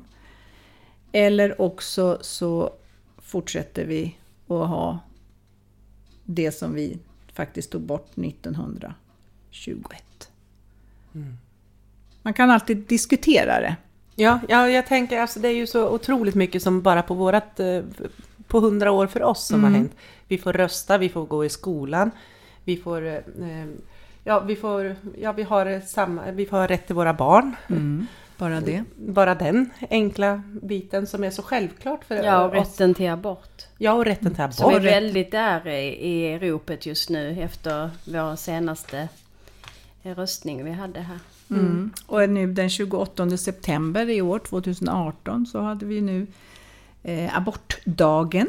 S2: Eller också så fortsätter vi att ha det som vi faktiskt tog bort 1921. Mm. Man kan alltid diskutera det.
S4: Ja, ja jag tänker alltså det är ju så otroligt mycket som bara på vårat, eh, på hundra år för oss som mm. har hänt. Vi får rösta, vi får gå i skolan, vi får, eh, ja vi får, ja vi har samma, vi får ha rätt till våra barn.
S2: Mm. Bara det?
S4: Bara den enkla biten som är så självklart för
S3: Ja, och rätten till abort.
S4: Ja, och rätten till abort.
S3: Som är väldigt där i, i ropet just nu efter vår senaste röstning vi hade här.
S2: Mm. Mm. Och nu den 28 september i år, 2018, så hade vi nu eh, abortdagen.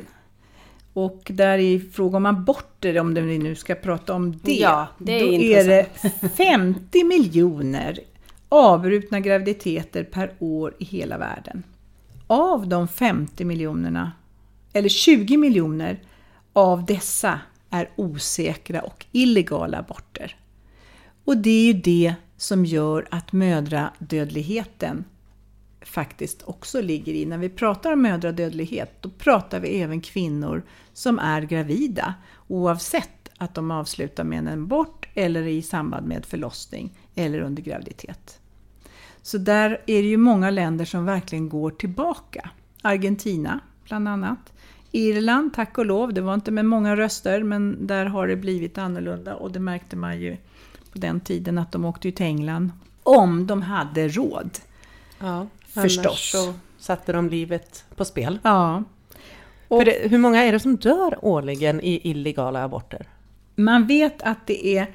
S2: Och där i fråga om aborter, om vi nu ska prata om det,
S3: ja, det är
S2: då intressant. är det 50 miljoner avbrutna graviditeter per år i hela världen. Av de 50 miljonerna, eller 20 miljoner av dessa är osäkra och illegala aborter. Och det är ju det som gör att mödradödligheten faktiskt också ligger i. När vi pratar om mödradödlighet, då pratar vi även kvinnor som är gravida, oavsett att de avslutar med en abort eller i samband med förlossning eller under graviditet. Så där är det ju många länder som verkligen går tillbaka. Argentina bland annat. Irland, tack och lov, det var inte med många röster, men där har det blivit annorlunda och det märkte man ju på den tiden att de åkte till England. Om de hade råd.
S4: Ja, förstås. så satte de livet på spel.
S2: Ja.
S4: Och det, hur många är det som dör årligen i illegala aborter?
S2: Man vet att det är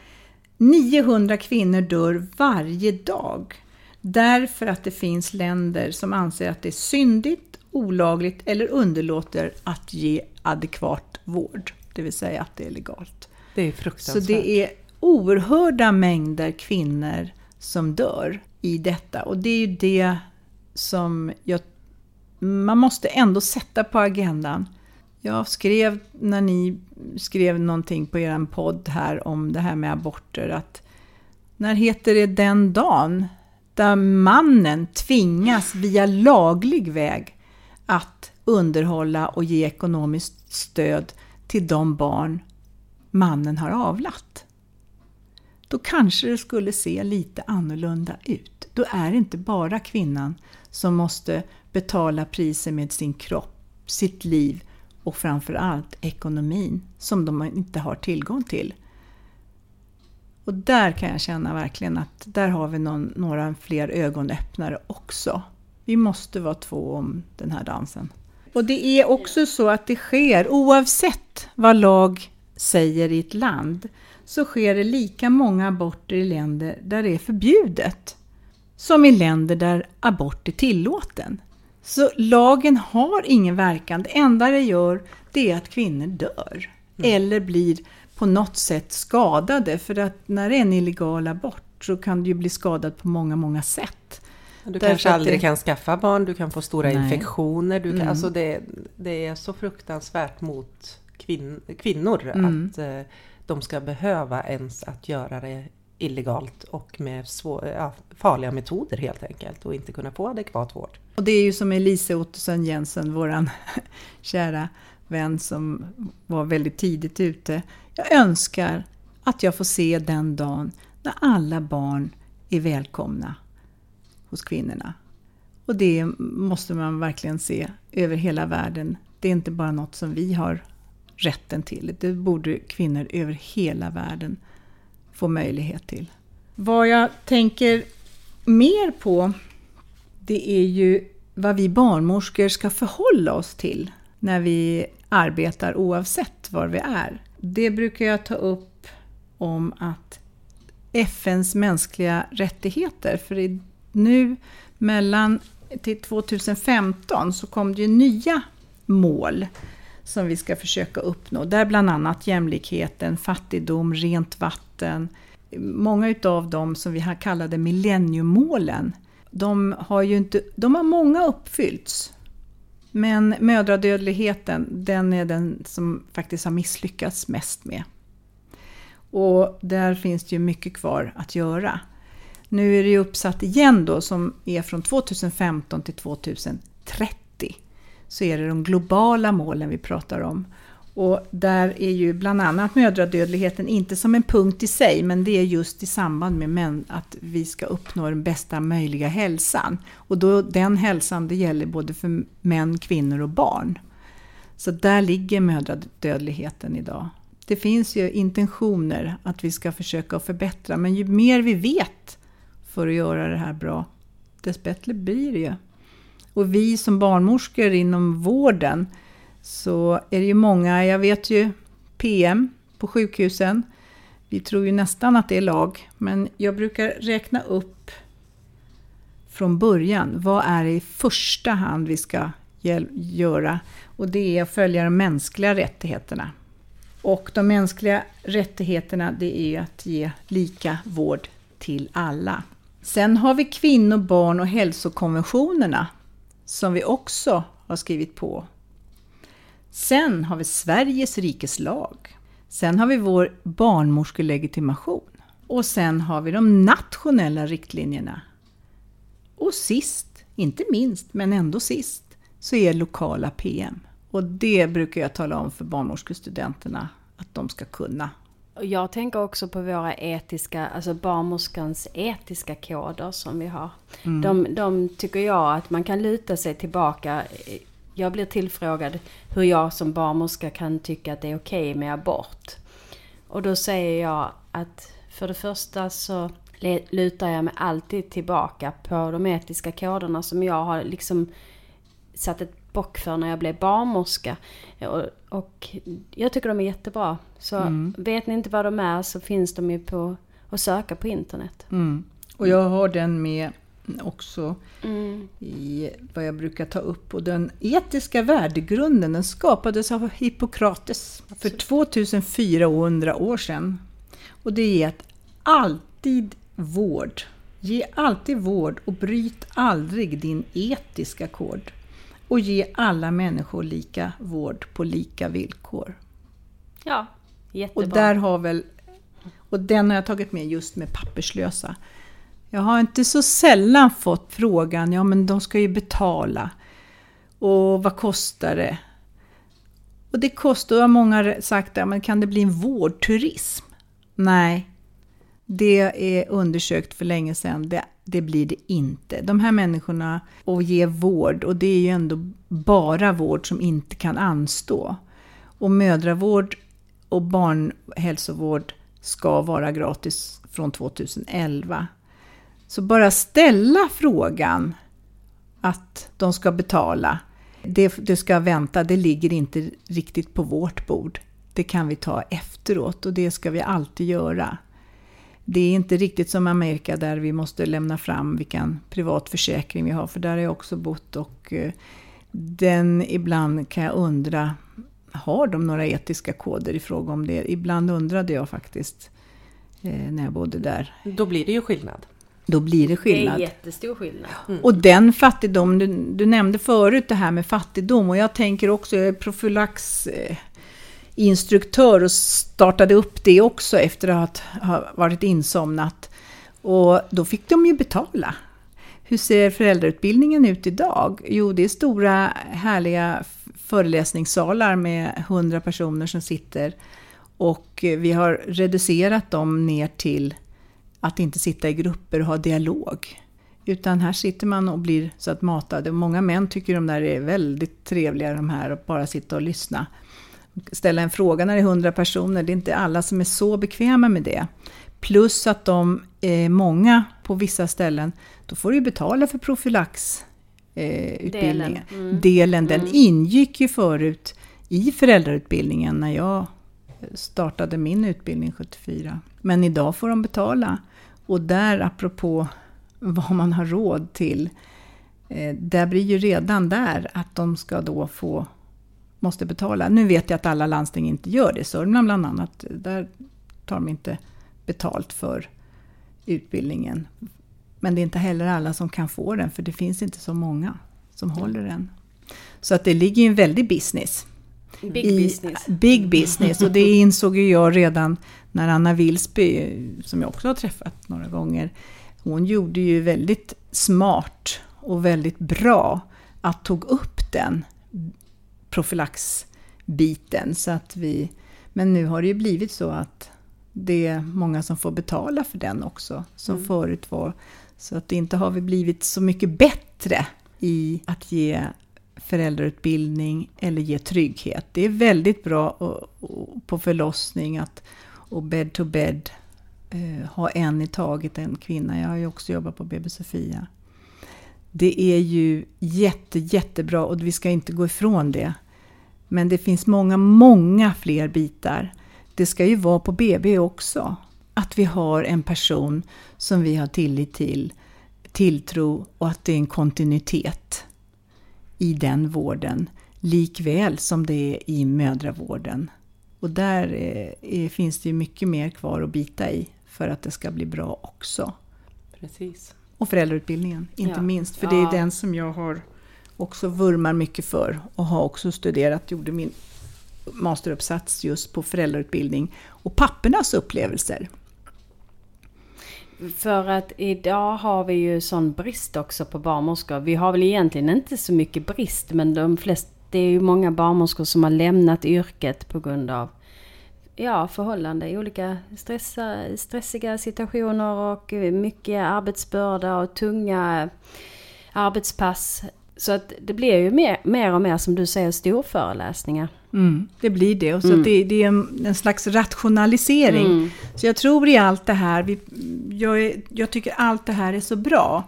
S2: 900 kvinnor dör varje dag. Därför att det finns länder som anser att det är syndigt, olagligt eller underlåter att ge adekvat vård. Det vill säga att det är legalt.
S4: Det är fruktansvärt.
S2: Så det är oerhörda mängder kvinnor som dör i detta. Och det är ju det som jag, man måste ändå sätta på agendan. Jag skrev när ni skrev någonting på er podd här om det här med aborter att när heter det den dagen där mannen tvingas via laglig väg att underhålla och ge ekonomiskt stöd till de barn mannen har avlat då kanske det skulle se lite annorlunda ut. Då är det inte bara kvinnan som måste betala priser med sin kropp, sitt liv och framförallt ekonomin som de inte har tillgång till. Och där kan jag känna verkligen att där har vi någon, några fler ögonöppnare också. Vi måste vara två om den här dansen. Och det är också så att det sker oavsett vad lag säger i ett land så sker det lika många aborter i länder där det är förbjudet som i länder där abort är tillåten. Så lagen har ingen verkan. Det enda det gör det är att kvinnor dör. Mm. Eller blir på något sätt skadade. För att när det är en illegal abort så kan du ju bli skadad på många, många sätt.
S4: Du
S2: Därför
S4: kanske aldrig
S2: det-
S4: kan skaffa barn, du kan få stora
S2: Nej.
S4: infektioner. Du kan,
S2: Mm.
S4: alltså det, det är så fruktansvärt mot kvin, kvinnor
S2: Mm.
S4: att eh, de ska behöva ens att göra det illegalt och med svår, ja, farliga metoder helt enkelt och inte kunna få adekvat vård.
S2: Och det är ju som Elise Ottosson Jensen, våran kära vän som var väldigt tidigt ute. Jag önskar att jag får se den dagen när alla barn är välkomna hos kvinnorna. Och det måste man verkligen se över hela världen. Det är inte bara något som vi har rätten till. Det borde kvinnor över hela världen få möjlighet till. Vad jag tänker mer på det är ju vad vi barnmorskor ska förhålla oss till när vi arbetar oavsett var vi är. Det brukar jag ta upp om att FNs mänskliga rättigheter, för nu mellan till 2015 så kom det ju nya mål som vi ska försöka uppnå. Där bland annat jämlikheten, fattigdom, rent vatten. Många utav dem som vi kallade millenniemålen, de har ju inte, de har många uppfyllts. Men mödradödligheten, den är den som faktiskt har misslyckats mest med. Och där finns det ju mycket kvar att göra. Nu är det ju uppsatt igen då som är från 2015 till 2030. Så är det de globala målen vi pratar om. Och där är ju bland annat mödradödligheten inte som en punkt i sig, men det är just i samband med män, att vi ska uppnå den bästa möjliga hälsan. Och då, den hälsan det gäller både för män, kvinnor och barn. Så där ligger mödradödligheten idag. Det finns ju intentioner att vi ska försöka förbättra, men ju mer vi vet för att göra det här bra, dess bättre blir det ju. Och vi som barnmorskor inom vården, så är det ju många, jag vet ju PM på sjukhusen, vi tror ju nästan att det är lag, men jag brukar räkna upp från början, vad är det i första hand vi ska göra? Och det är att följa de mänskliga rättigheterna. Och de mänskliga rättigheterna, det är att ge lika vård till alla. Sen har vi kvinno-, barn och hälsokonventionerna som vi också har skrivit på. Sen har vi Sveriges rikes lag. Sen har vi vår barnmorskelegitimation. Och sen har vi de nationella riktlinjerna. Och sist, inte minst, men ändå sist, så är lokala PM. Och det brukar jag tala om för barnmorskestudenterna att de ska kunna.
S3: Jag tänker också på våra etiska, alltså barnmorskans etiska koder som vi har. De, de tycker jag att man kan luta sig tillbaka. Jag blir tillfrågad hur jag som barnmorska kan tycka att det är okej med abort. Och då säger jag att för det första så lutar jag mig alltid tillbaka på de etiska koderna som jag har liksom satt ett bock för när jag blev barnmorska. Och, och jag tycker de är jättebra. Så vet ni inte vad de är så finns de ju på att söka på internet.
S2: Mm. Och jag har den med också i vad jag brukar ta upp. Och den etiska värdegrunden den skapades av Hippokrates för 2400 år sedan. Och det är att alltid vård. Ge alltid vård och bryt aldrig din etiska kod. Och ge alla människor lika vård på lika villkor.
S3: Ja, jättebra.
S2: Och där har väl, och den har jag tagit med just med papperslösa. Jag har inte så sällan fått frågan, ja men de ska ju betala. Och vad kostar det? Och det kostar, har många sagt, ja, men kan det bli en vårdturism? Nej, det är undersökt för länge sedan. Det, det blir det inte. De här människorna och ge vård, och det är ju ändå bara vård som inte kan anstå. Och mödravård och barnhälsovård ska vara gratis från 2011. Så bara ställa frågan att de ska betala, det, det ska vänta, det ligger inte riktigt på vårt bord. Det kan vi ta efteråt och det ska vi alltid göra. Det är inte riktigt som Amerika där vi måste lämna fram vilken privat försäkring vi har, för där har jag också bott och eh, den ibland kan jag undra, har de några etiska koder i fråga om det? Ibland undrade jag faktiskt eh, när jag bodde där.
S4: Då blir det ju skillnad.
S2: då blir det
S3: Det
S2: skillnad.
S3: är jättestor skillnad.
S2: Och den fattigdom, du, du nämnde förut det här med fattigdom och jag tänker också, jag är Instruktör och startade upp det också efter att ha varit insomnat. Och då fick de ju betala. Hur ser föräldrautbildningen ut idag? Jo, det är stora härliga föreläsningssalar med 100 personer som sitter och vi har reducerat dem ner till att inte sitta i grupper och ha dialog. Utan här sitter man och blir så att matade. Många män tycker de där är väldigt trevliga de här att bara sitta och lyssna. Ställa en fråga när det är 100 personer, det är inte alla som är så bekväma med det. Plus att de är många på vissa ställen, då får du betala för profylax eh.
S3: Delen. Mm.
S2: Delen, den ingick ju förut i föräldrautbildningen när jag startade min utbildning 74. Men idag får de betala. Och där, apropå vad man har råd till, eh, där blir ju redan där att de ska då få, måste betala. Nu vet jag att alla landsting inte gör det, Sörmland bland annat, där tar de inte betalt för utbildningen. Men det är inte heller alla som kan få den, för det finns inte så många som håller den. Så att det ligger ju en väldig business
S3: Big
S2: i
S3: business.
S2: big business. Och det insåg ju jag redan när Anna Wilsby, som jag också har träffat några gånger, hon gjorde ju väldigt smart och väldigt bra att tog upp den profylaxbiten. Så att vi, men nu har det ju blivit så att det är många som får betala för den också, som förut var. Så att inte har vi blivit så mycket bättre i att ge föräldrautbildning eller ge trygghet. Det är väldigt bra på förlossning att, och bed to bed eh, ha en i taget, en kvinna. Jag har ju också jobbat på BB Sofia. Det är ju jätte, jättebra och vi ska inte gå ifrån det. Men det finns många, många fler bitar. Det ska ju vara på BB också. Att vi har en person som vi har tillit till, tilltro och att det är en kontinuitet i den vården, likväl som det är i mödravården. Och där eh, är, finns det ju mycket mer kvar att bita i för att det ska bli bra också.
S4: Precis.
S2: Och föräldrautbildningen, inte
S3: Ja.
S2: minst, för det är den som jag har också vurmar mycket för och har också studerat, gjorde min masteruppsats just på föräldrautbildning och pappernas upplevelser.
S3: För att idag har vi ju sån brist också på barnmorskor. Vi har väl egentligen inte så mycket brist men de flesta, det är ju många barnmorskor som har lämnat yrket på grund av ja, förhållanden, olika stressa, stressiga situationer och mycket arbetsbörda och tunga arbetspass. Så att det blir ju mer, mer och mer som du säger storföreläsningar.
S2: Mm, det blir det. Och så att det, det är en, en slags rationalisering.
S3: Mm.
S2: Så jag tror i allt det här, vi, jag, jag tycker allt det här är så bra.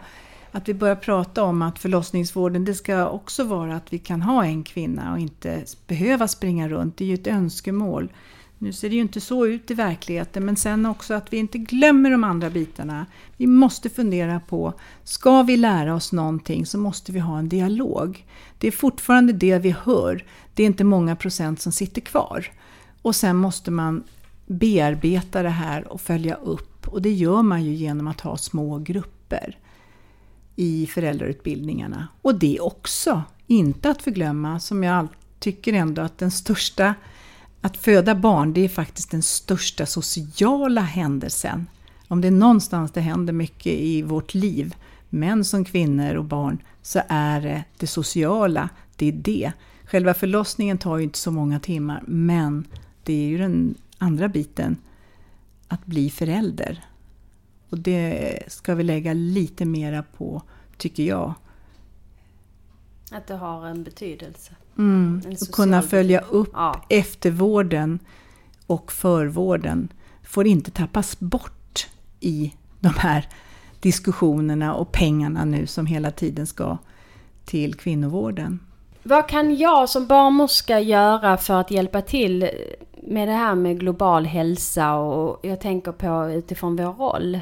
S2: Att vi börjar prata om att förlossningsvården, det ska också vara att vi kan ha en kvinna och inte behöva springa runt. Det är ju ett önskemål. Nu ser det ju inte så ut i verkligheten, men sen också att vi inte glömmer de andra bitarna. Vi måste fundera på, ska vi lära oss någonting så måste vi ha en dialog. Det är fortfarande det vi hör. Det är inte många procent som sitter kvar. Och sen måste man bearbeta det här och följa upp. Och det gör man ju genom att ha små grupper i föräldrautbildningarna. Och det också, inte att förglömma, som jag tycker ändå att den största, att föda barn, det är faktiskt den största sociala händelsen. Om det är någonstans det händer mycket i vårt liv, män som kvinnor och barn, så är det det sociala, det är det. Själva förlossningen tar ju inte så många timmar, men det är ju den andra biten, att bli förälder. Och det ska vi lägga lite mera på, tycker jag.
S3: Att det har en betydelse.
S2: Mm.
S3: En
S2: Och kunna följa upp
S3: Ja.
S2: eftervården och förvården får inte tappas bort i de här diskussionerna och pengarna nu som hela tiden ska till kvinnovården.
S3: Vad kan jag som barnmorska göra för att hjälpa till med det här med global hälsa och jag tänker på utifrån vår roll?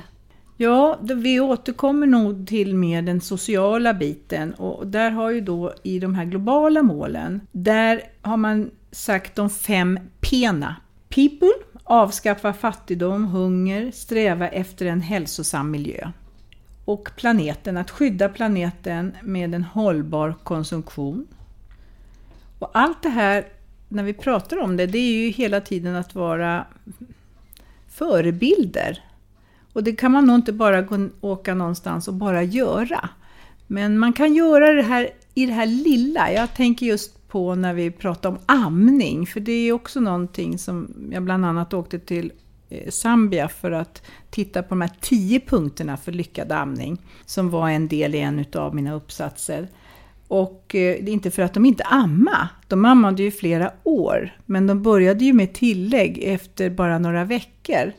S2: Ja, vi återkommer nog till mer den sociala biten och där har ju då i de här globala målen, där har man sagt de fem pena. People, avskaffa fattigdom, hunger, sträva efter en hälsosam miljö. och planeten, att skydda planeten med en hållbar konsumtion. Och allt det här, när vi pratar om det, det är ju hela tiden att vara förebilder. Och det kan man nog inte bara gå, åka någonstans och bara göra. Men man kan göra det här i det här lilla. Jag tänker just på när vi pratar om amning, för det är också någonting som jag bland annat åkte till eh, Zambia för att titta på de här tio punkterna för lyckad amning, som var en del i en av mina uppsatser. Och eh, det är inte för att de inte amma. De ammade ju flera år, men de började ju med tillägg efter bara några veckor.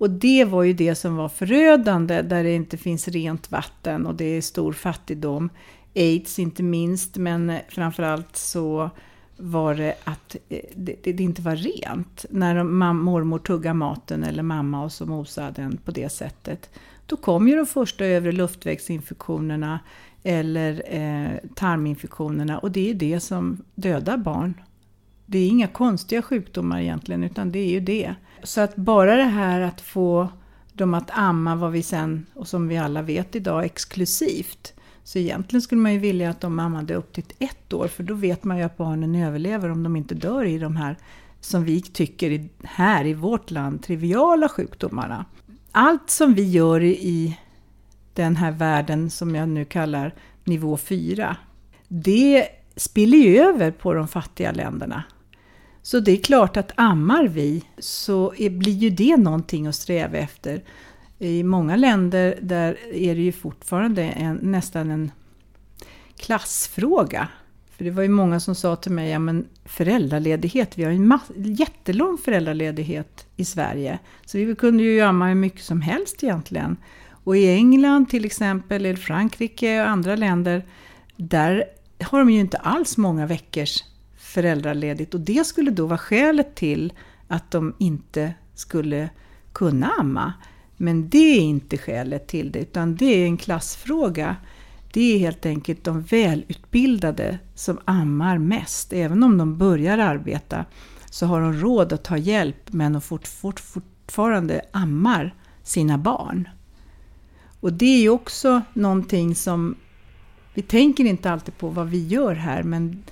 S2: Och det var ju det som var förödande, där det inte finns rent vatten och det är stor fattigdom. Aids inte minst, men framförallt så var det att eh, det, det inte var rent. När mormor tuggade maten eller mamma och så mosade den på det sättet. Då kom ju de första övre luftvägsinfektionerna eller eh, tarminfektionerna och det är det som dödar barn. Det är inga konstiga sjukdomar egentligen utan det är ju det. Så att bara det här att få dem att amma vad vi sen, och som vi alla vet idag, exklusivt. Så egentligen skulle man ju vilja att de ammade upp till ett år för då vet man ju att barnen överlever om de inte dör i de här, som vi tycker här i vårt land, triviala sjukdomarna. Allt som vi gör i den här världen som jag nu kallar nivå 4, det spiller ju över på de fattiga länderna. Så det är klart att ammar vi så blir ju det någonting att sträva efter. I många länder där är det ju fortfarande en, nästan en klassfråga. För det var ju många som sa till mig, ja men föräldraledighet, vi har en jättelång föräldraledighet i Sverige. Så vi kunde ju amma hur mycket som helst egentligen. Och i England till exempel, eller Frankrike och andra länder, där har de ju inte alls många veckors föräldraledigt. Och det skulle då vara skälet till att de inte skulle kunna amma. Men det är inte skälet till det, utan det är en klassfråga. Det är helt enkelt de välutbildade som ammar mest. Även om de börjar arbeta så har de råd att ta hjälp men de fort, fort, fortfarande ammar sina barn. Och det är ju också någonting som vi tänker inte alltid på vad vi gör här men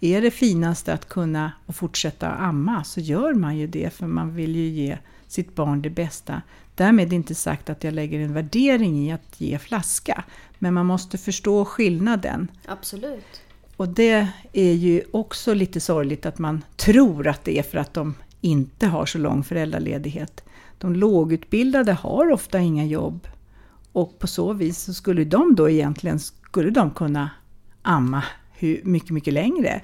S2: är det finaste att kunna och fortsätta amma så gör man ju det för man vill ju ge sitt barn det bästa. Därmed inte sagt att jag lägger en värdering i att ge flaska. Men man måste förstå skillnaden.
S3: Absolut.
S2: Och det är ju också lite sorgligt att man tror att det är för att de inte har så lång föräldraledighet. De lågutbildade har ofta inga jobb. Och på så vis så skulle de då egentligen skulle de kunna amma hur mycket, mycket längre.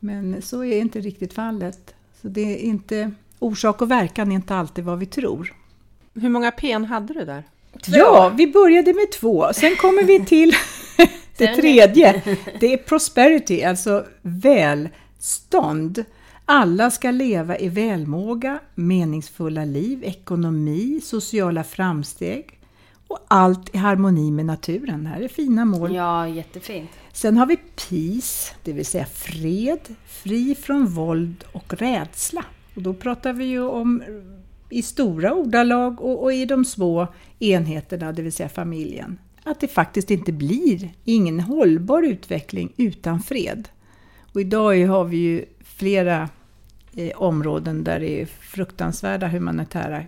S2: Men så är inte riktigt fallet. Så det är inte, orsak och verkan är inte alltid vad vi tror.
S4: Hur många pen hade du där?
S2: Två. Ja, vi började med två. Sen kommer vi till det tredje. Det är prosperity, alltså välstånd. Alla ska leva i välmåga, meningsfulla liv, ekonomi, sociala framsteg och allt i harmoni med naturen. Det här är fina mål.
S3: Ja, jättefint.
S2: Sen har vi peace, det vill säga fred, fri från våld och rädsla. Och då pratar vi ju om i stora ordalag och, och, i de små enheterna, det vill säga familjen. Att det faktiskt inte blir ingen hållbar utveckling utan fred. Och idag har vi ju flera eh, områden där det är fruktansvärda humanitära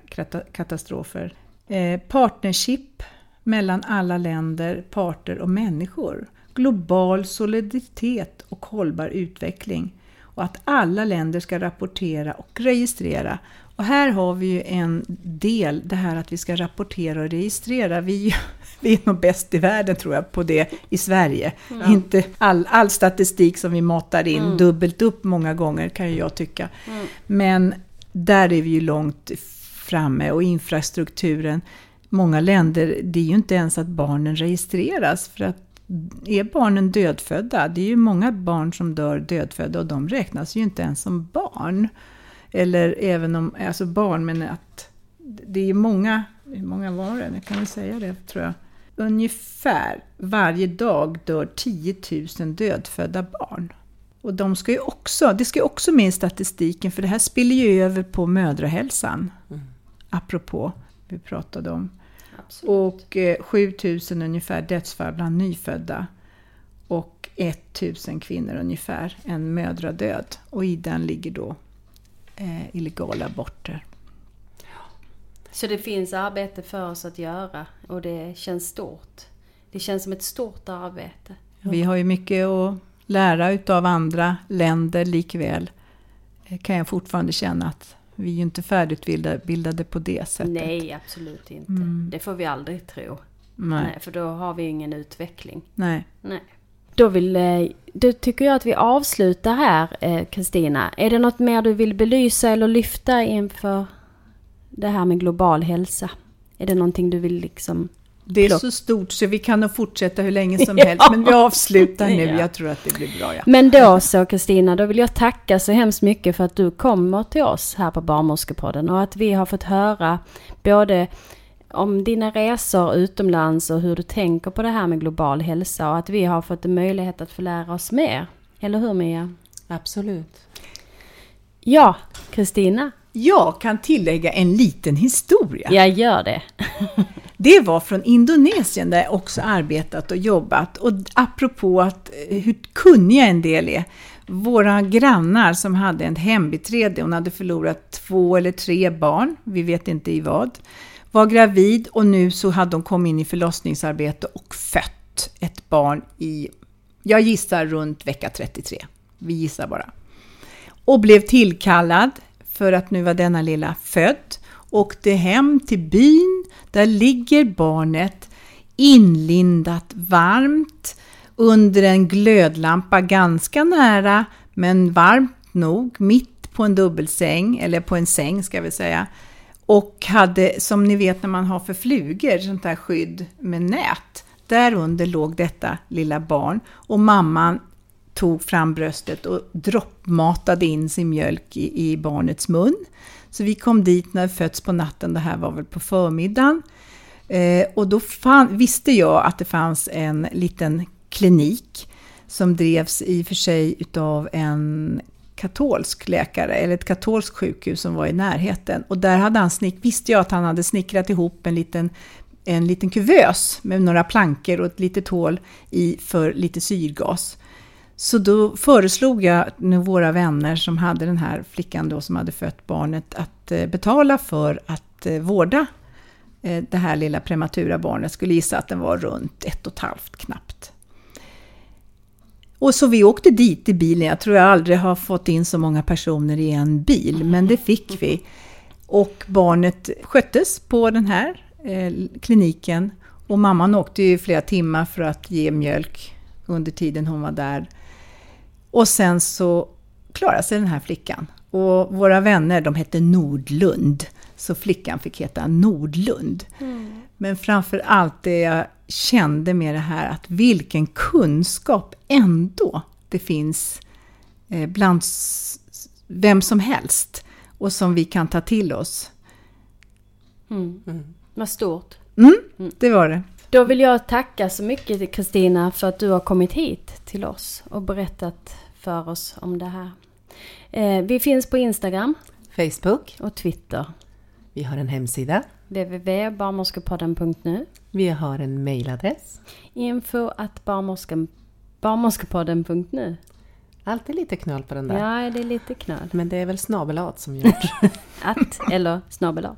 S2: katastrofer. Eh, partnership mellan alla länder, parter och människor. Global solidaritet och hållbar utveckling. Och att alla länder ska rapportera och registrera och här har vi ju en del, det här att vi ska rapportera och registrera. Vi, vi är nog bäst i världen tror jag på det i Sverige. Mm. Inte all, all statistik som vi matar in mm. dubbelt upp många gånger kan jag tycka. Mm. Men där är vi ju långt framme och infrastrukturen. Många länder, det är ju inte ens att barnen registreras för att är barnen dödfödda, det är ju många barn som dör dödfödda och de räknas ju inte ens som barn. Eller även om, alltså barn, men att det är många, hur många var det? Jag kan väl säga det tror jag. Ungefär varje dag dör 10 000 dödfödda barn. Och de ska ju också, det ska ju också med i statistiken för det här spiller ju över på mödrahälsan. Mm. Apropå vi pratade om.
S3: Absolut.
S2: Och eh, 7000 ungefär dödsfall bland nyfödda. Och 1000 kvinnor ungefär, en mödradöd. Och i den ligger då eh, illegala aborter.
S3: Så det finns arbete för oss att göra och det känns stort. Det känns som ett stort arbete.
S2: Vi har ju mycket att lära utav andra länder likväl. Eh, Kan jag fortfarande känna att vi är ju inte färdigutbildade på det sättet.
S3: Nej, absolut inte.
S2: Mm.
S3: Det får vi aldrig tro.
S2: Nej.
S3: Nej, för då har vi ingen utveckling.
S2: Nej.
S3: Nej. Då, vill, eh, då tycker jag att vi avslutar här, eh, Kristina. Är det något mer du vill belysa eller lyfta inför det här med global hälsa? Är det någonting du vill liksom...
S2: Det är
S3: Plock.
S2: så stort så vi kan nog fortsätta hur länge som
S3: Ja.
S2: helst. Men vi avslutar nu.
S3: Ja.
S2: Jag tror att det blir bra. Ja.
S3: Men då så Kristina, då vill jag tacka så hemskt mycket för att du kommer till oss här på Barnmorskepodden och att vi har fått höra både om dina resor utomlands och hur du tänker på det här med global hälsa och att vi har fått en möjlighet att få lära oss mer. Eller hur Mia?
S4: Absolut.
S3: Ja, Kristina,
S2: Jag kan tillägga en liten historia.
S3: jag gör det.
S2: Det var från Indonesien där jag också arbetat och jobbat. Och apropå att, eh, hur kunniga en del är. Våra grannar som hade en hembiträde, hon hade förlorat två eller tre barn, vi vet inte i vad, var gravid och nu så hade hon kommit in i förlossningsarbete och fött ett barn i, jag gissar runt vecka 33. Vi gissar bara. Och blev tillkallad för att nu var denna lilla född. Åkte hem till byn, där ligger barnet inlindat varmt under en glödlampa ganska nära, men varmt nog, mitt på en dubbelsäng, eller på en säng ska vi säga. Och hade, som ni vet när man har för flugor, sånt där skydd med nät. Där under låg detta lilla barn och mamman tog fram bröstet och droppmatade in sin mjölk i, i barnets mun. Så vi kom dit när vi fötts på natten, det här var väl på förmiddagen. Eh, och då fann, visste jag att det fanns en liten klinik som drevs i och för sig utav en katolsk läkare, eller ett katolskt sjukhus som var i närheten. Och där hade han snick, visste jag att han hade snickrat ihop en liten, en liten kuvös med några plankor och ett litet hål i för lite syrgas. Så då föreslog jag nu våra vänner som hade den här flickan då som hade fött barnet att eh, betala för att eh, vårda eh, det här lilla prematura barnet. Skulle gissa att den var runt ett och ett halvt knappt. Och så vi åkte dit i bilen. Jag tror jag aldrig har fått in så många personer i en bil, men det fick vi. Och barnet sköttes på den här kliniken och mamman åkte ju flera timmar för att ge mjölk under tiden hon var där. Och sen så klarade sig den här flickan. Och våra vänner, de hette Nordlund, så flickan fick heta Nordlund. Men framför allt det jag kände med det här, att vilken kunskap ändå det finns eh, bland vem som helst och som vi kan ta till oss.
S3: Mm. Vad stort.
S2: Mm, det var det.
S3: Då vill jag tacka så mycket Kristina för att du har kommit hit till oss och berättat för oss om det här. Eh, vi finns på Instagram
S4: Facebook.
S3: och Twitter.
S4: Vi har en hemsida.
S3: www.barnmorskepodden.nu
S4: Vi har en mailadress.
S3: Info att barnmorskepodden.nu
S4: Alltid lite knöl på den där.
S3: Ja, det är lite knöl.
S4: Men det är väl snabelat som gjort.
S3: Att eller snabel A.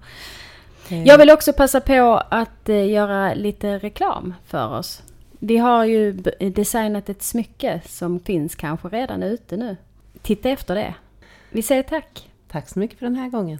S4: Eh,
S3: Jag vill också passa på att eh, göra lite reklam för oss. Vi har ju designat ett smycke som finns kanske redan ute nu. Titta efter det. Vi säger tack.
S4: Tack så mycket för den här gången.